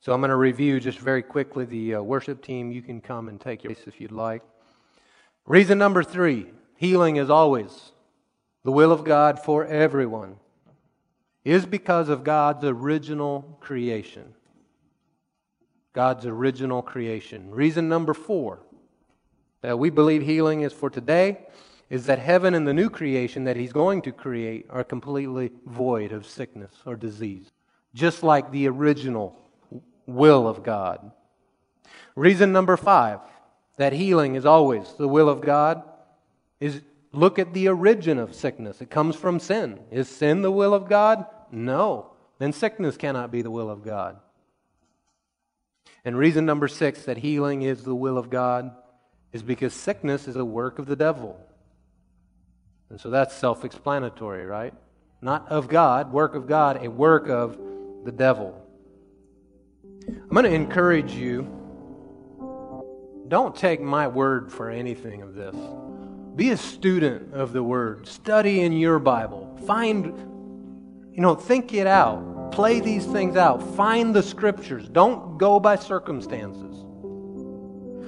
So I'm going to review just very quickly the uh, worship team. You can come and take your place if you'd like. Reason number three healing is always the will of God for everyone, is because of God's original creation. God's original creation. Reason number four that we believe healing is for today is that heaven and the new creation that he's going to create are completely void of sickness or disease, just like the original will of God. Reason number five that healing is always the will of God is look at the origin of sickness. It comes from sin. Is sin the will of God? No. Then sickness cannot be the will of God. And reason number six that healing is the will of God is because sickness is a work of the devil. And so that's self explanatory, right? Not of God, work of God, a work of the devil. I'm going to encourage you don't take my word for anything of this. Be a student of the word. Study in your Bible. Find, you know, think it out. Play these things out. Find the scriptures. Don't go by circumstances.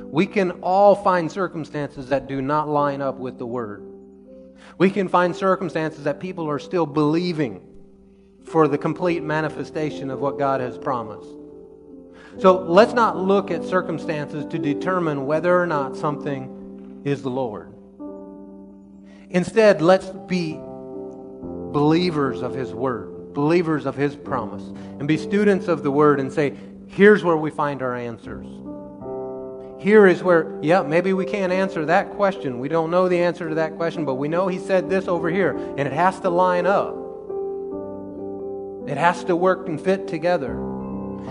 We can all find circumstances that do not line up with the word. We can find circumstances that people are still believing for the complete manifestation of what God has promised. So let's not look at circumstances to determine whether or not something is the Lord. Instead, let's be believers of His Word, believers of His promise, and be students of the Word and say, here's where we find our answers. Here is where, yeah, maybe we can't answer that question. We don't know the answer to that question, but we know He said this over here, and it has to line up. It has to work and fit together.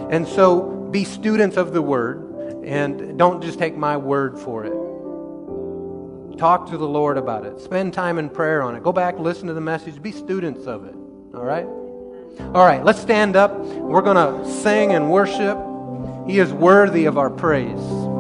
And so be students of the word and don't just take my word for it. Talk to the Lord about it. Spend time in prayer on it. Go back, listen to the message. Be students of it. All right? All right, let's stand up. We're going to sing and worship. He is worthy of our praise.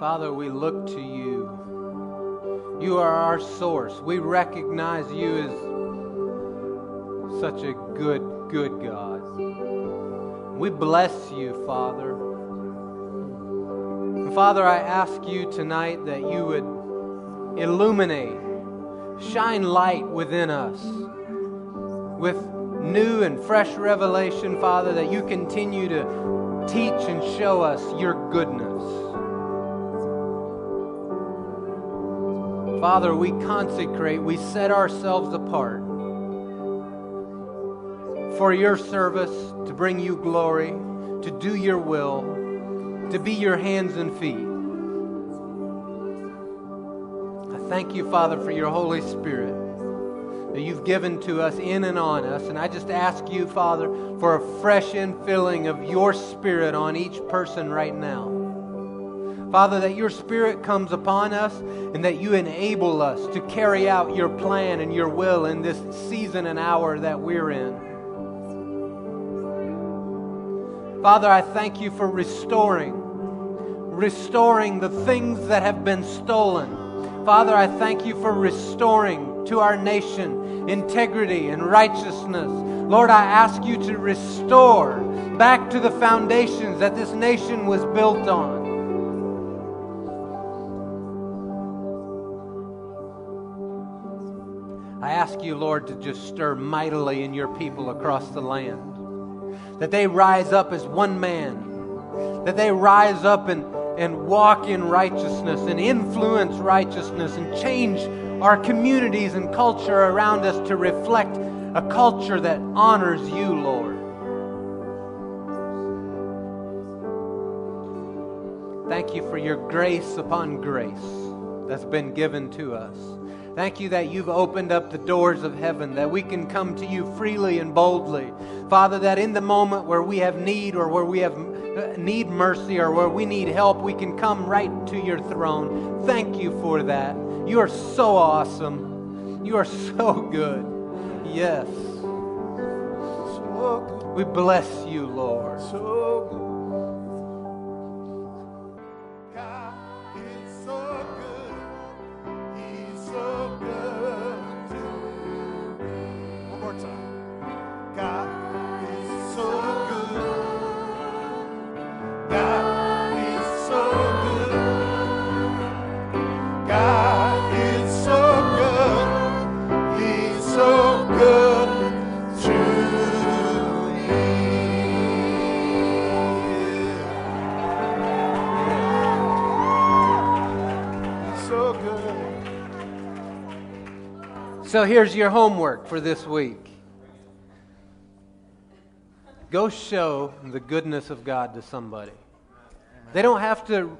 Father, we look to you. You are our source. We recognize you as such a good, good God. We bless you, Father. And Father, I ask you tonight that you would illuminate, shine light within us with new and fresh revelation, Father, that you continue to teach and show us your goodness. Father, we consecrate, we set ourselves apart for your service, to bring you glory, to do your will, to be your hands and feet. I thank you, Father, for your Holy Spirit that you've given to us in and on us. And I just ask you, Father, for a fresh infilling of your Spirit on each person right now. Father, that your Spirit comes upon us and that you enable us to carry out your plan and your will in this season and hour that we're in. Father, I thank you for restoring, restoring the things that have been stolen. Father, I thank you for restoring to our nation integrity and righteousness. Lord, I ask you to restore back to the foundations that this nation was built on. Ask you, Lord, to just stir mightily in your people across the land. That they rise up as one man. That they rise up and, and walk in righteousness and influence righteousness and change our communities and culture around us to reflect a culture that honors you, Lord. Thank you for your grace upon grace that's been given to us. Thank you that you've opened up the doors of heaven, that we can come to you freely and boldly. Father, that in the moment where we have need or where we have uh, need mercy or where we need help, we can come right to your throne. Thank you for that. You are so awesome. You are [laughs] so good. Yes. We bless you, Lord. So here's your homework for this week go show the goodness of God to somebody. They don't have to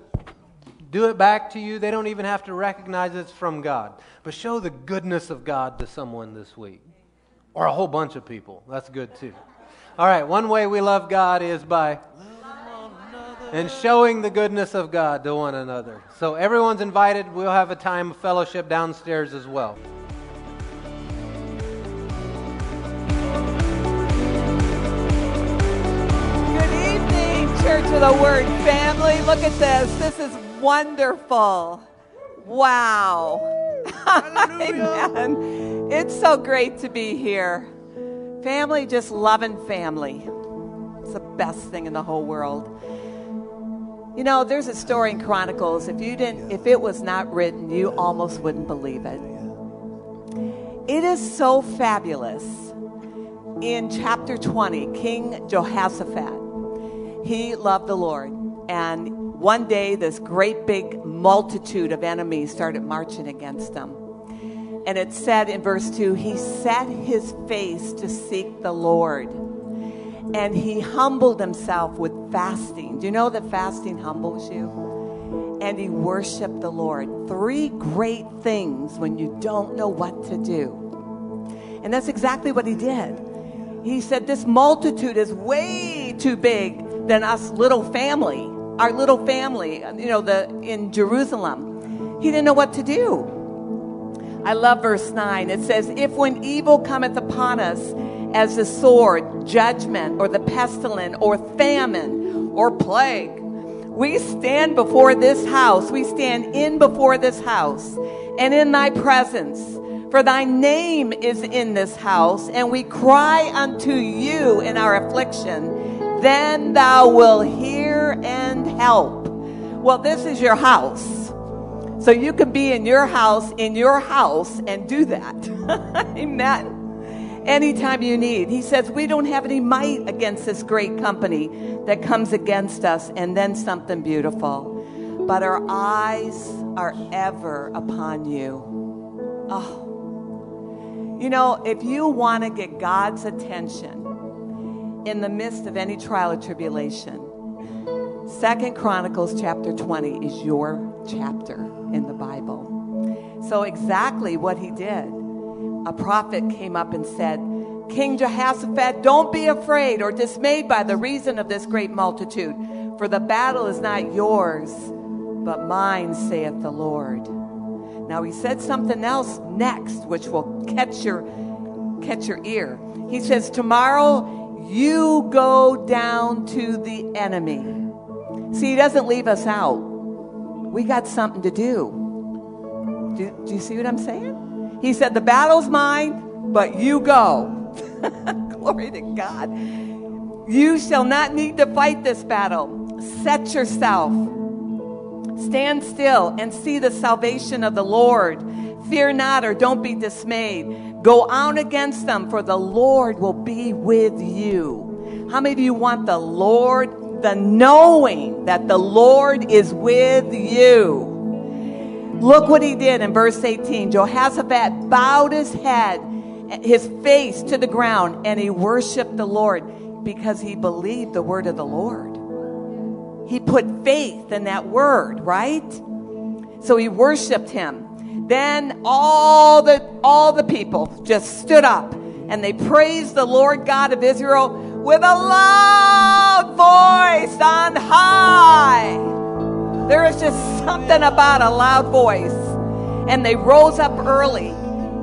do it back to you, they don't even have to recognize it's from God. But show the goodness of God to someone this week, or a whole bunch of people. That's good too. All right, one way we love God is by and showing the goodness of God to one another. So everyone's invited. We'll have a time of fellowship downstairs as well. Of the Word family. Look at this. This is wonderful. Wow. [laughs] Amen. It's so great to be here. Family, just loving family. It's the best thing in the whole world. You know, there's a story in Chronicles. If you didn't, if it was not written, you almost wouldn't believe it. It is so fabulous. In chapter 20, King Jehoshaphat he loved the Lord. And one day, this great big multitude of enemies started marching against him. And it said in verse 2 he set his face to seek the Lord. And he humbled himself with fasting. Do you know that fasting humbles you? And he worshiped the Lord. Three great things when you don't know what to do. And that's exactly what he did. He said, This multitude is way too big than us little family, our little family, you know, the in Jerusalem. He didn't know what to do. I love verse 9. It says, If when evil cometh upon us as the sword, judgment, or the pestilence, or famine, or plague, we stand before this house, we stand in before this house, and in thy presence. For thy name is in this house, and we cry unto you in our affliction then thou will hear and help. Well, this is your house. So you can be in your house, in your house, and do that. [laughs] Amen. Anytime you need. He says, We don't have any might against this great company that comes against us, and then something beautiful. But our eyes are ever upon you. Oh. You know, if you want to get God's attention, in the midst of any trial or tribulation. Second Chronicles chapter 20 is your chapter in the Bible. So exactly what he did. A prophet came up and said, King Jehoshaphat, don't be afraid or dismayed by the reason of this great multitude, for the battle is not yours, but mine, saith the Lord. Now he said something else next, which will catch your catch your ear. He says, Tomorrow you go down to the enemy. See, he doesn't leave us out. We got something to do. Do, do you see what I'm saying? He said, The battle's mine, but you go. [laughs] Glory to God. You shall not need to fight this battle. Set yourself. Stand still and see the salvation of the Lord. Fear not or don't be dismayed Go out against them, for the Lord will be with you. How many of you want the Lord, the knowing that the Lord is with you? Look what he did in verse 18. Jehoshaphat bowed his head, his face to the ground, and he worshiped the Lord because he believed the word of the Lord. He put faith in that word, right? So he worshiped him. Then all the all the people just stood up and they praised the Lord God of Israel with a loud voice on high. There is just something about a loud voice. And they rose up early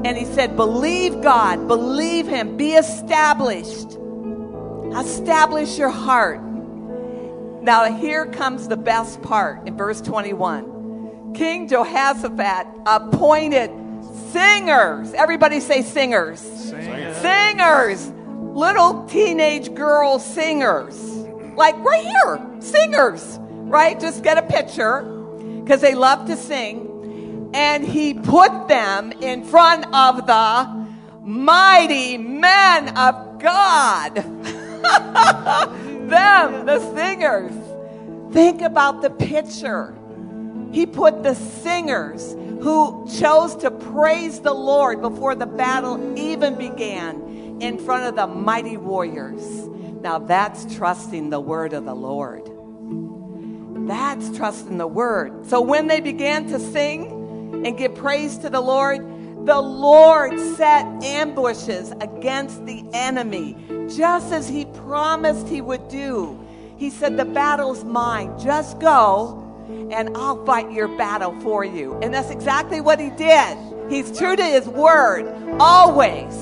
and he said, Believe God, believe him, be established. Establish your heart. Now, here comes the best part in verse 21. King Jehoshaphat appointed singers. Everybody say singers. Singers. singers. Little teenage girl singers. Like right here, singers, right? Just get a picture because they love to sing. And he put them in front of the mighty men of God. [laughs] them, the singers. Think about the picture. He put the singers who chose to praise the Lord before the battle even began in front of the mighty warriors. Now that's trusting the word of the Lord. That's trusting the word. So when they began to sing and give praise to the Lord, the Lord set ambushes against the enemy, just as he promised he would do. He said, The battle's mine. Just go and I'll fight your battle for you. And that's exactly what he did. He's true to his word, always.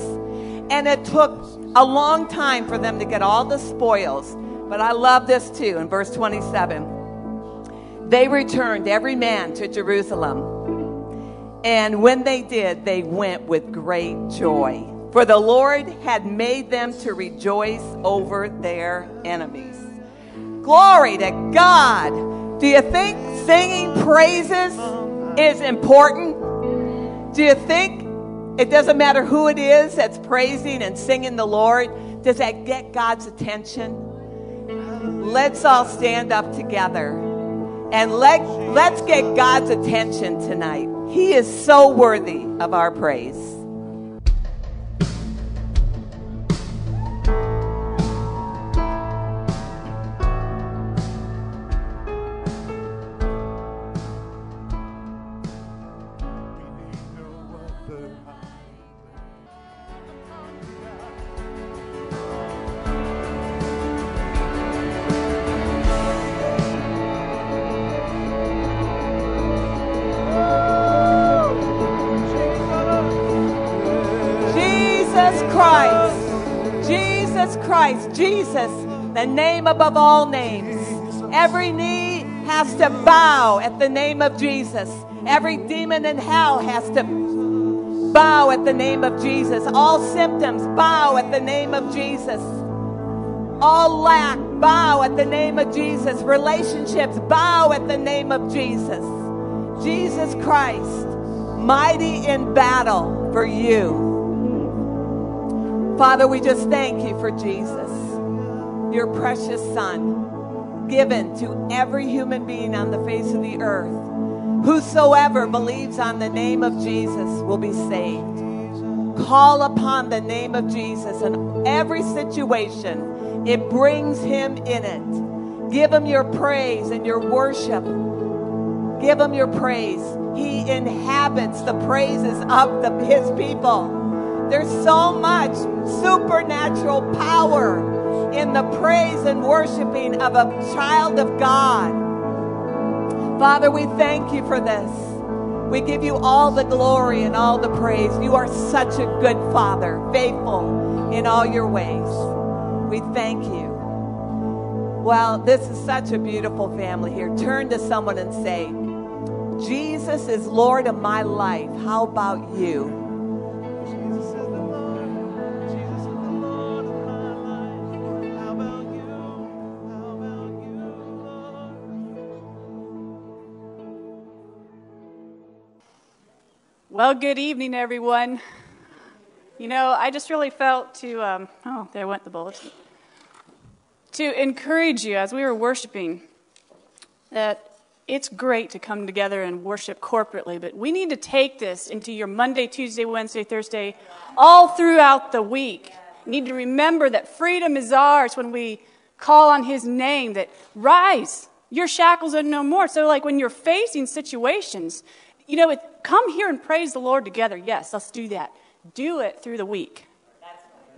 And it took a long time for them to get all the spoils. But I love this too in verse 27. They returned, every man, to Jerusalem. And when they did, they went with great joy. For the Lord had made them to rejoice over their enemies. Glory to God. Do you think singing praises is important? Do you think it doesn't matter who it is that's praising and singing the Lord? Does that get God's attention? Let's all stand up together and let, let's get God's attention tonight. He is so worthy of our praise. The name above all names. Every knee has to bow at the name of Jesus. Every demon in hell has to bow at the name of Jesus. All symptoms bow at the name of Jesus. All lack bow at the name of Jesus. Relationships bow at the name of Jesus. Jesus Christ, mighty in battle for you. Father, we just thank you for Jesus your precious Son, given to every human being on the face of the earth. Whosoever believes on the name of Jesus will be saved. Call upon the name of Jesus in every situation, it brings him in it. Give him your praise and your worship. Give him your praise. He inhabits the praises of the, his people. There's so much supernatural power in the praise and worshiping of a child of God. Father, we thank you for this. We give you all the glory and all the praise. You are such a good Father, faithful in all your ways. We thank you. Well, this is such a beautiful family here. Turn to someone and say, Jesus is Lord of my life. How about you? Well, good evening, everyone. You know, I just really felt to, um, oh, there went the bulletin, to encourage you as we were worshiping that it's great to come together and worship corporately, but we need to take this into your Monday, Tuesday, Wednesday, Thursday, all throughout the week. You need to remember that freedom is ours when we call on His name, that rise, your shackles are no more. So, like when you're facing situations, you know, it, come here and praise the Lord together. Yes, let's do that. Do it through the week.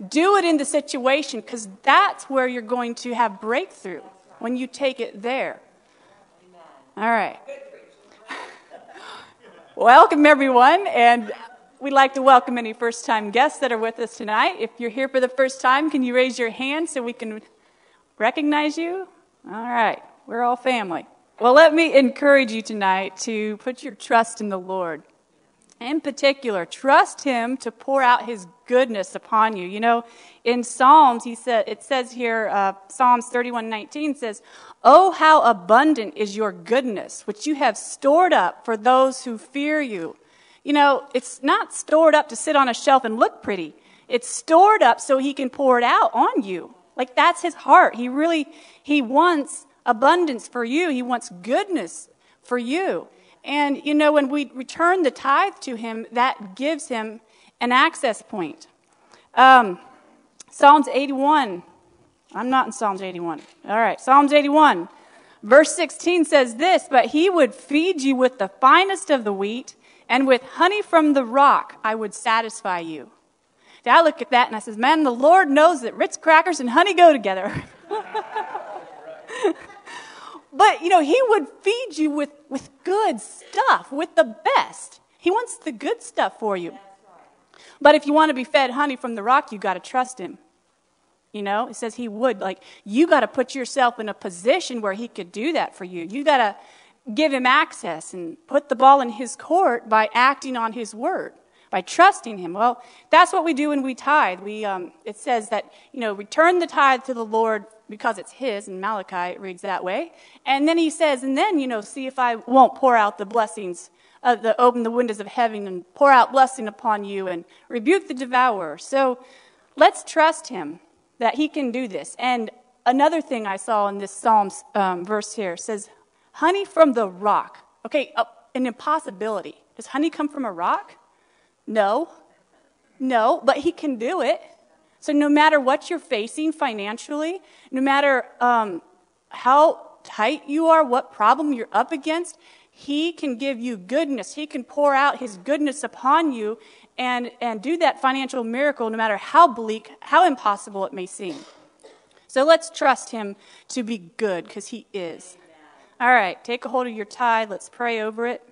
Do it in the situation because that's where you're going to have breakthrough when you take it there. All right. [laughs] welcome, everyone. And we'd like to welcome any first time guests that are with us tonight. If you're here for the first time, can you raise your hand so we can recognize you? All right. We're all family. Well, let me encourage you tonight to put your trust in the Lord. In particular, trust Him to pour out His goodness upon you. You know, in Psalms, he said, it says here, uh, Psalms 31:19 says, "Oh, how abundant is your goodness, which you have stored up for those who fear you." You know, it's not stored up to sit on a shelf and look pretty. It's stored up so He can pour it out on you. Like that's His heart. He really, He wants abundance for you. He wants goodness for you. And, you know, when we return the tithe to him, that gives him an access point. Um, Psalms 81. I'm not in Psalms 81. All right, Psalms 81. Verse 16 says this But he would feed you with the finest of the wheat, and with honey from the rock I would satisfy you. Now I look at that and I says, Man, the Lord knows that Ritz crackers and honey go together. [laughs] [laughs] But, you know, he would feed you with, with good stuff, with the best. He wants the good stuff for you. But if you want to be fed honey from the rock, you got to trust him. You know, it says he would. Like, you got to put yourself in a position where he could do that for you. You got to give him access and put the ball in his court by acting on his word, by trusting him. Well, that's what we do when we tithe. We, um, it says that, you know, return the tithe to the Lord because it's his, and Malachi reads that way. And then he says, and then, you know, see if I won't pour out the blessings, uh, the, open the windows of heaven and pour out blessing upon you and rebuke the devourer. So let's trust him that he can do this. And another thing I saw in this Psalms um, verse here says, honey from the rock. Okay, uh, an impossibility. Does honey come from a rock? No. No, but he can do it. So, no matter what you're facing financially, no matter um, how tight you are, what problem you're up against, He can give you goodness. He can pour out His goodness upon you and, and do that financial miracle no matter how bleak, how impossible it may seem. So, let's trust Him to be good because He is. All right, take a hold of your tie. Let's pray over it.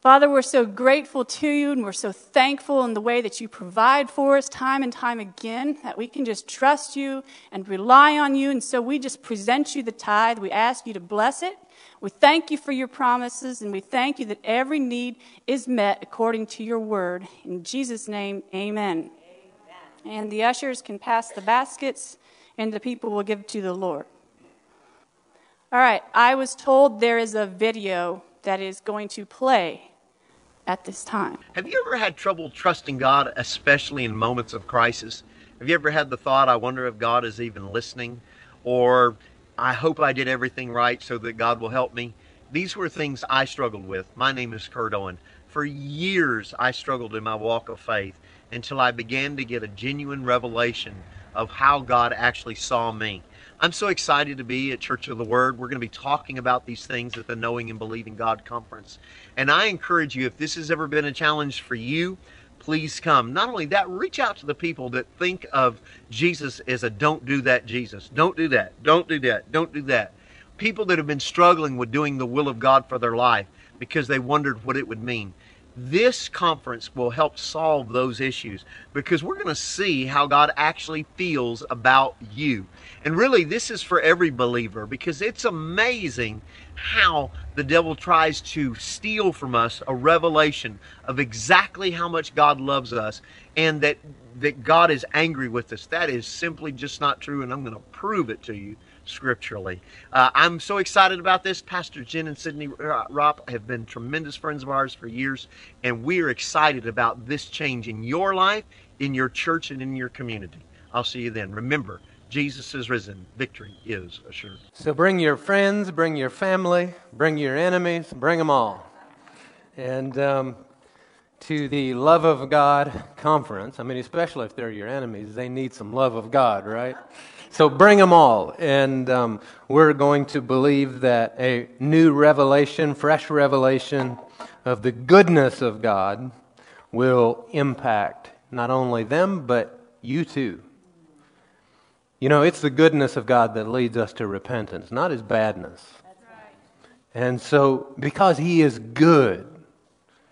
Father, we're so grateful to you and we're so thankful in the way that you provide for us time and time again that we can just trust you and rely on you. And so we just present you the tithe. We ask you to bless it. We thank you for your promises and we thank you that every need is met according to your word. In Jesus' name, amen. amen. And the ushers can pass the baskets and the people will give to the Lord. All right, I was told there is a video that is going to play at this time. Have you ever had trouble trusting God, especially in moments of crisis? Have you ever had the thought, I wonder if God is even listening? Or I hope I did everything right so that God will help me? These were things I struggled with. My name is Kurt Owen. For years, I struggled in my walk of faith until I began to get a genuine revelation of how God actually saw me. I'm so excited to be at Church of the Word. We're going to be talking about these things at the Knowing and Believing God conference. And I encourage you, if this has ever been a challenge for you, please come. Not only that, reach out to the people that think of Jesus as a don't do that Jesus. Don't do that. Don't do that. Don't do that. People that have been struggling with doing the will of God for their life because they wondered what it would mean this conference will help solve those issues because we're going to see how God actually feels about you. And really, this is for every believer because it's amazing how the devil tries to steal from us a revelation of exactly how much God loves us and that, that God is angry with us. That is simply just not true, and I'm going to prove it to you scripturally. Uh, I'm so excited about this. Pastor Jen and Sydney Ropp have been tremendous friends of ours for years, and we are excited about this change in your life, in your church, and in your community. I'll see you then. Remember, Jesus is risen. Victory is assured. So bring your friends, bring your family, bring your enemies, bring them all. And um, to the Love of God conference, I mean, especially if they're your enemies, they need some love of God, right? So bring them all. And um, we're going to believe that a new revelation, fresh revelation of the goodness of God will impact not only them, but you too. You know, it's the goodness of God that leads us to repentance, not his badness. And so, because he is good,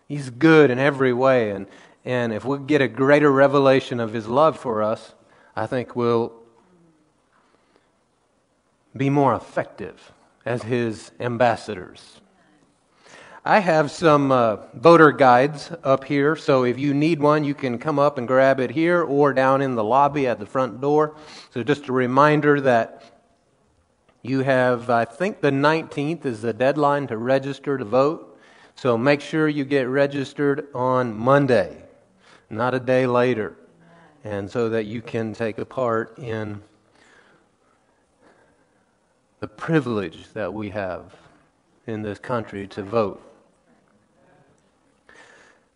he's good in every way. And, and if we get a greater revelation of his love for us, I think we'll be more effective as his ambassadors. I have some uh, voter guides up here, so if you need one, you can come up and grab it here or down in the lobby at the front door. So, just a reminder that you have, I think the 19th is the deadline to register to vote. So, make sure you get registered on Monday, not a day later, and so that you can take a part in the privilege that we have in this country to vote.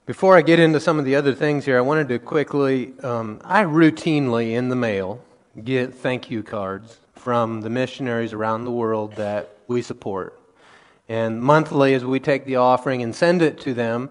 Before I get into some of the other things here, I wanted to quickly, um, I routinely in the mail get thank you cards from the missionaries around the world that we support. And monthly, as we take the offering and send it to them,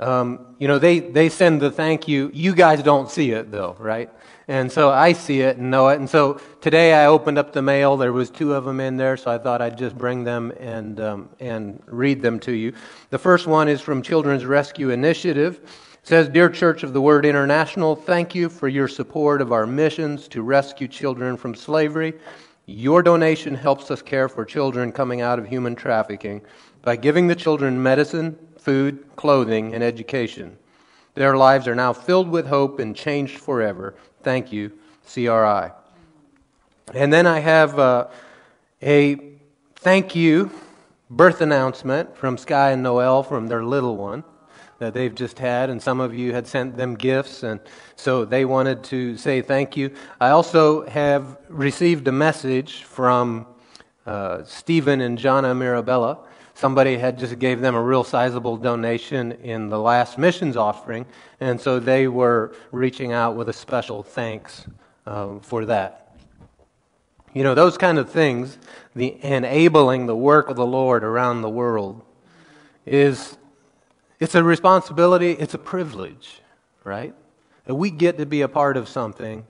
um, you know, they, they send the thank you. You guys don't see it, though, right? And so I see it and know it. And so today I opened up the mail. There was two of them in there, so I thought I'd just bring them and, um, and read them to you. The first one is from Children's Rescue Initiative. It says, Dear Church of the Word International, thank you for your support of our missions to rescue children from slavery. Your donation helps us care for children coming out of human trafficking by giving the children medicine, food, clothing, and education. Their lives are now filled with hope and changed forever. Thank you, CRI. And then I have uh, a thank you birth announcement from Sky and Noel from their little one that they've just had, and some of you had sent them gifts, and so they wanted to say thank you. I also have received a message from uh, Stephen and Jana Mirabella somebody had just gave them a real sizable donation in the last missions offering, and so they were reaching out with a special thanks um, for that. You know, those kind of things, the enabling the work of the Lord around the world, is it's a responsibility, it's a privilege, right? That we get to be a part of something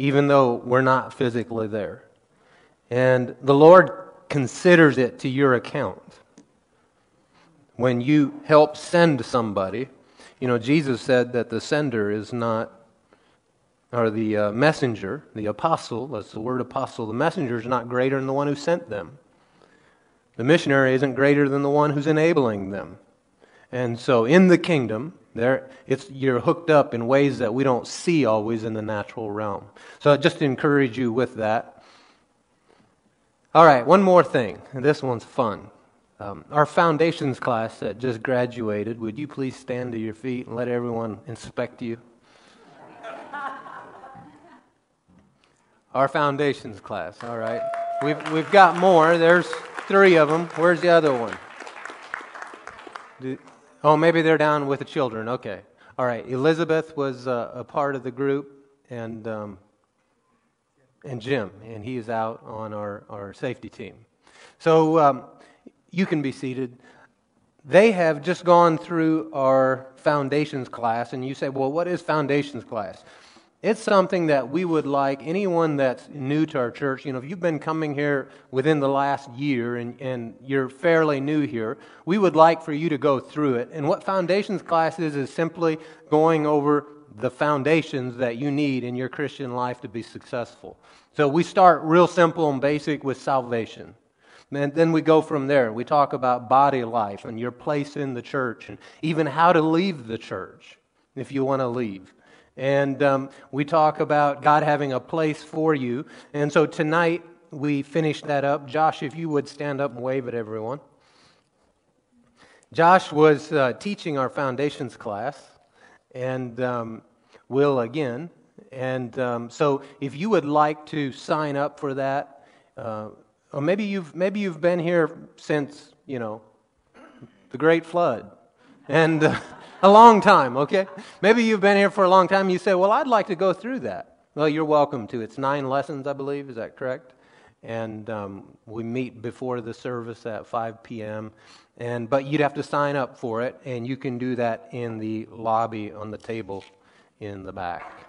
even though we're not physically there. And the Lord considers it to your account when you help send somebody, you know, Jesus said that the sender is not, or the uh, messenger, the apostle, that's the word apostle, the messenger is not greater than the one who sent them. The missionary isn't greater than the one who's enabling them. And so in the kingdom, there, it's, you're hooked up in ways that we don't see always in the natural realm. So I just encourage you with that. All right, one more thing. This one's fun. Um, our foundations class that just graduated, would you please stand to your feet and let everyone inspect you? our foundations class, all right. We've, we've got more. There's three of them. Where's the other one? Do, oh, maybe they're down with the children. Okay. All right. Elizabeth was uh, a part of the group, and, um, and Jim, and he is out on our, our safety team. So, um, you can be seated. They have just gone through our foundations class, and you say, Well, what is foundations class? It's something that we would like anyone that's new to our church. You know, if you've been coming here within the last year and, and you're fairly new here, we would like for you to go through it. And what foundations class is, is simply going over the foundations that you need in your Christian life to be successful. So we start real simple and basic with salvation. And then we go from there. We talk about body life and your place in the church and even how to leave the church if you want to leave. And um, we talk about God having a place for you. And so tonight, we finish that up, Josh, if you would stand up and wave at everyone. Josh was uh, teaching our foundations class, and um, will again. And um, so, if you would like to sign up for that, uh, or maybe you've maybe you've been here since you know the Great Flood, and uh, [laughs] a long time. Okay, maybe you've been here for a long time. You say, "Well, I'd like to go through that." Well, you're welcome to. It's nine lessons, I believe. Is that correct? And um, we meet before the service at 5 p.m. And but you'd have to sign up for it, and you can do that in the lobby on the table in the back.